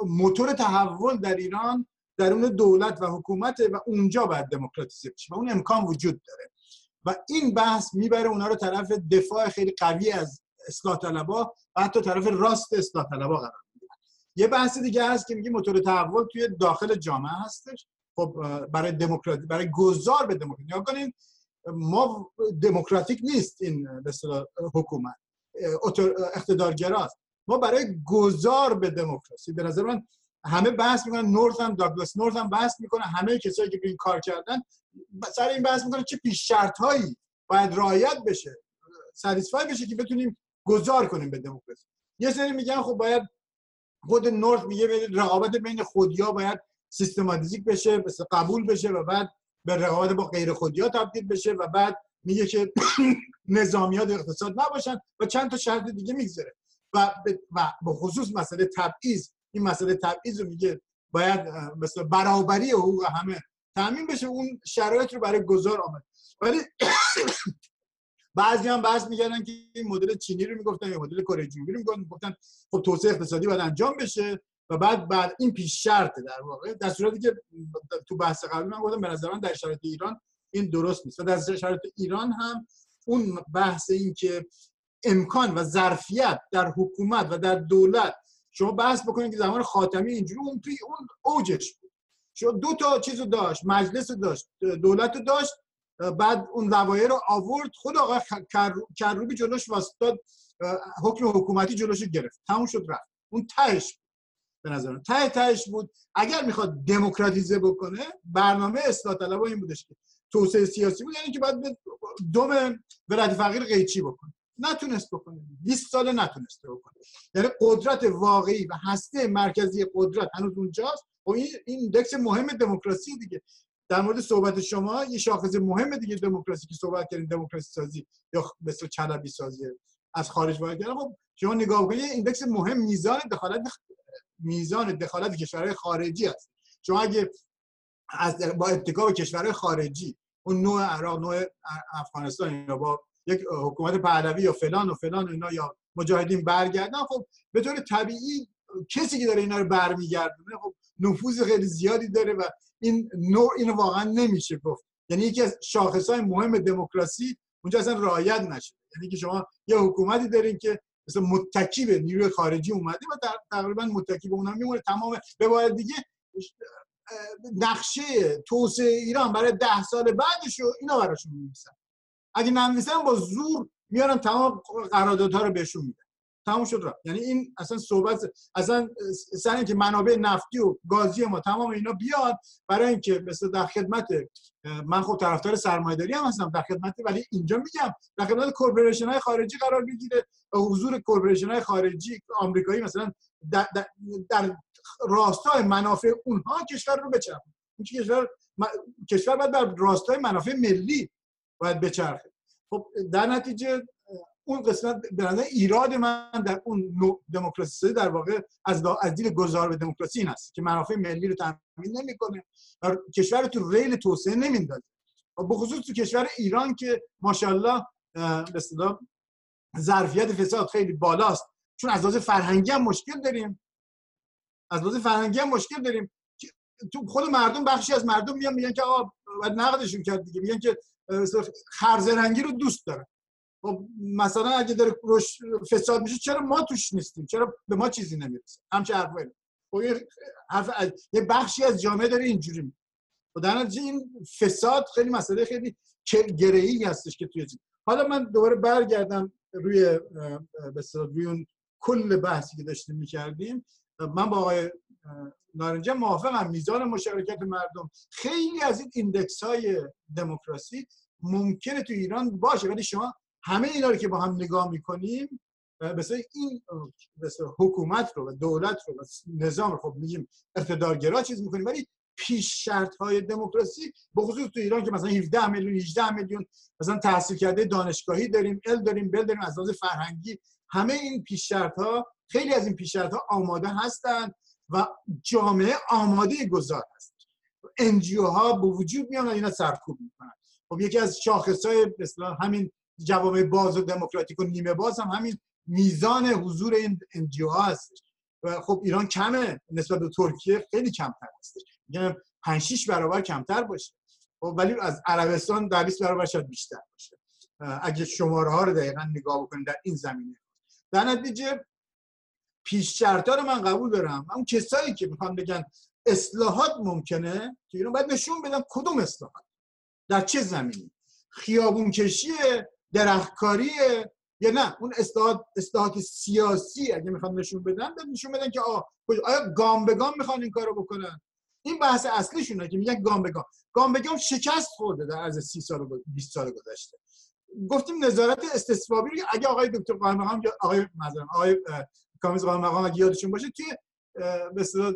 D: موتور تحول در ایران درون دولت و حکومت و اونجا باید دموکراتیزه بشه و اون امکان وجود داره. و این بحث می‌بره اونا رو طرف دفاع خیلی قوی از اصلاح طلبا و حتی طرف راست اصلاح طلبا قرار یه بحث دیگه هست که میگه موتور تحول توی داخل جامعه هستش. خب برای دموکراتی برای گذار به دموکراسی کنین ما دموکراتیک نیست این به حکومت اقتدارگراست. ما برای گذار به دموکراسی به نظر من همه بحث می‌کنن نورث هم داگلاس نورث هم بحث می‌کنه. همه کسایی که این کار کردن سر این بحث می‌کنن چه پیش شرط هایی باید رعایت بشه ساتیسفای بشه که بتونیم گذار کنیم به دموکراسی. یه سری میگن خب باید خود نورث میگه رقابت بین خودیا باید سیستماتیک بشه قبول بشه و بعد به رقابت با غیر خودیا تبدیل بشه و بعد میگه که نظامیات اقتصاد نباشن و چند تا شرط دیگه میگذره و به خصوص مسئله تبعیض این مسئله تبعیض رو میگه باید مثل برابری حقوق همه تامین بشه اون شرایط رو برای گذار آمد. ولی بعضی هم بحث می‌کردن که این مدل چینی رو می‌گفتن یا مدل کره جنوبی رو می‌گفتن. خب توسعه اقتصادی باید انجام بشه و بعد بعد این پیش شرطه در واقع در صورتی که تو بحث قبلی من گفتم به نظر من در شرایط ایران این درست نیست. و در شرایط ایران هم اون بحث این که امکان و ظرفیت در حکومت و در دولت شما بحث بکنید که زمان خاتمی اینجوری اون توی اون اوجش بود. شما دو تا چیزو داشت مجلس داشت دولت داشت بعد اون لوایح رو آورد خود آقای کروبی جلوش واسطاد حکم حکومتی جلوش گرفت. تموم شد رفت. اون تهش به نظر ته تهش بود. اگر می‌خواد دموکراتیزه بکنه برنامه اصلاح طلب این بودش که توسعه سیاسی بود یعنی که باید دوم ولایت فقیر قیچی بکنه. نتونست بکنه. 20 سال نتونسته بکنه. یعنی قدرت واقعی و هسته مرکزی قدرت هنوز اونجاست. و این ایندکس مهم دموکراسی دیگه. در مورد صحبت شما یه شاخص مهم دیگه دموکراسی که صحبت کردیم دموکراسی سازی یا مثل چلبی سازی از خارج وارد کردن. خب شما نگاه بکنید ایندکس مهم میزان دخالت میزان دخالت کشورهای خارجی است شما اگه از با اتکا به کشورهای خارجی اون نوع عراق نوع افغانستان یا با یک حکومت پهلوی یا فلان و فلان اینا یا مجاهدین برگردن خب به طور طبیعی کسی که داره اینا رو برمیگردونه خب نفوذ خیلی زیادی داره و این نوع اینو واقعا نمیشه گفت. یعنی یکی از شاخصهای مهم دموکراسی اونجا اصلا رعایت نشه یعنی که شما یه حکومتی دارین که مثل متکی به نیروی خارجی اومده و تقریبا متکی به اونها میمونه. تمام به باید دیگه نقشه توسعه ایران برای ده سال بعدش رو اینا براشون می‌نویسن. اگه ننویسن با زور میارن تمام قراردادها رو بهشون میدن. تمام شد را یعنی این اصلا صحبت اصلا سر که منابع نفتی و گازی ما تمام اینا بیاد برای اینکه مثل در خدمت من خب طرفدار سرمایه‌داری هم هستم در خدمت ولی اینجا میگم در خدمت corporation های خارجی قرار بگیره حضور corporation های خارجی آمریکایی مثلا در, در, در راستای منافع اونها کشور رو بچرخه. این کشور کشور باید در راستای منافع ملی باید بچرخه. خب در نتیجه اون قسمت نظر ایراد من در اون دموکراسی در واقع از از دید گذار به دموکراسی این است که منافع ملی رو تامین نمی‌کنه و کشور رو تو ریل توسعه نمیندازه. و به خصوص تو کشور ایران که ماشاءالله به اصطلاح ظرفیت فساد خیلی بالاست. چون از لحاظ فرهنگی هم مشکل داریم. از لحاظ فرهنگی هم مشکل داریم. تو خود مردم بخشی از مردم میان میگن که آقا باید نقدشون کرد دیگه. میگن که خرزرنگی رو دوست دارن. خب مثلا اگه داره فساد میشه چرا ما توش نیستیم؟ چرا به ما چیزی نمی‌رسه؟ همچه حرفایی. خب حرف یه بخشی از جامعه داره اینجوری میگه. و در این فساد خیلی مسئله خیلی گرهی هستش که توی چیز. حالا من دوباره برگردم روی به روی اون کل بحثی که داشتیم می‌کردیم. من با آقای نارنجه موافقم. میزان مشارکت مردم خیلی از این ایندکس های دموکراسی ممکنه تو ایران باشه ولی شما همه اینا رو که با هم نگاه می‌کنیم مثل این مثل حکومت رو و دولت رو و نظام رو خب میگیم اقتدارگرا چیز می‌کنیم ولی پیش شرط های دموکراسی به خصوص تو ایران که مثلا 17 میلیون 18 میلیون مثلا تحصیل کرده دانشگاهی داریم ال داریم بل داریم از لحاظ فرهنگی همه این پیش شرط ها خیلی از این پیش شرط ها آماده هستند و جامعه آماده گذار هست. انجیو ها به وجود میان و اینا سرکوب می‌کنن. خب یکی از شاخص های همین جوامع باز و دموکراتیک و نیمه باز هم همین میزان حضور این انجیو ها هست و خب ایران کمه نسبت به ترکیه خیلی کمتر هست میگم 5 6 برابر کمتر باشه. خب ولی از عربستان در 20 برابر شاید بیشتر باشه. اگه شماره ها رو دقیقا نگاه بکنید در این زمینه. در نتیجه پیش رو من قبول دارم. اون کسایی که می‌خوان بگن اصلاحات ممکنه که ایران باید نشون بدن کدوم اصلاحات. در چه زمینی؟ خیابون کشیه درختکاریه یا نه؟ اون اصلاحات اصلاحات سیاسی اگه می‌خوان نشون بدن نشون بدن که آیا گام به گام می‌خوان این کارو بکنن؟ این بحث اصلیشونه که میگن گام به گام. گام به گام شکست خورده در از 30 سال و 20 سال گذشته. گفتیم نظارت استثبابی اگه آقای دکتر قائم یا آقای مثلا آقای کامیز قائم مقام اگه یادشون باشه توی مثلا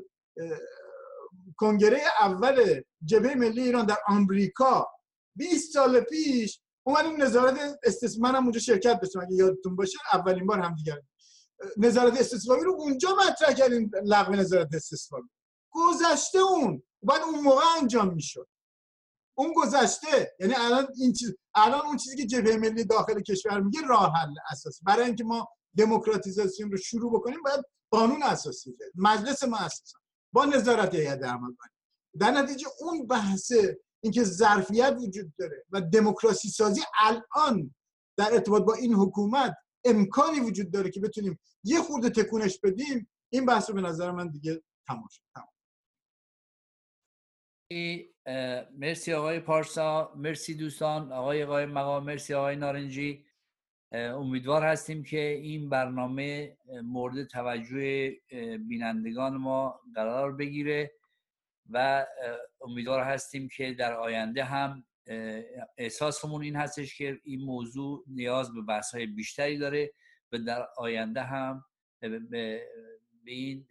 D: کنگره اول جبهه ملی ایران در آمریکا 20 سال پیش اومدیم نظارت استثبابی منم اونجا شرکت داشتم اگه یادتون باشه اولین بار هم دیگر نظارت استثبابی رو اونجا مطرح کردیم لغو نظارت استثبابی گذشته اون باید اون موقع انجام می‌شد. اون گذشته یعنی الان این چیز الان اون چیزی که جبهه ملی داخل کشور میگه راه حل اساسی. برای اینکه ما دموکراتیزاسیون رو شروع بکنیم باید قانون اساسی مجلس ما اساسا. با نظارت هیئت عمل. در نتیجه اون بحث اینکه ظرفیت وجود داره و دموکراسی سازی الان در ارتباط با این حکومت امکانی وجود داره که بتونیم یه خورده تکونش بدیم این بحث رو به نظر من دیگه تمام شد.
A: مرسی آقای پارسا مرسی دوستان آقای آقای مقام مرسی آقای نارنجی. امیدوار هستیم که این برنامه مورد توجه بینندگان ما قرار بگیره. و امیدوار هستیم که در آینده هم احساسمون این هستش که این موضوع نیاز به بحث های بیشتری داره و در آینده هم به این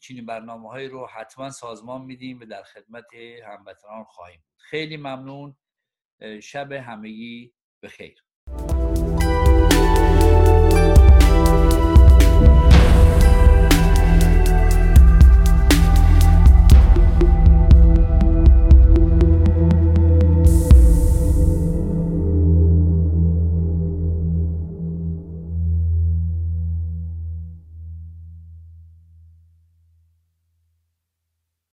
A: چنین برنامه هایی رو حتما سازمان میدیم و در خدمت هموطنان خواهیم خیلی ممنون. شب همگی بخیر.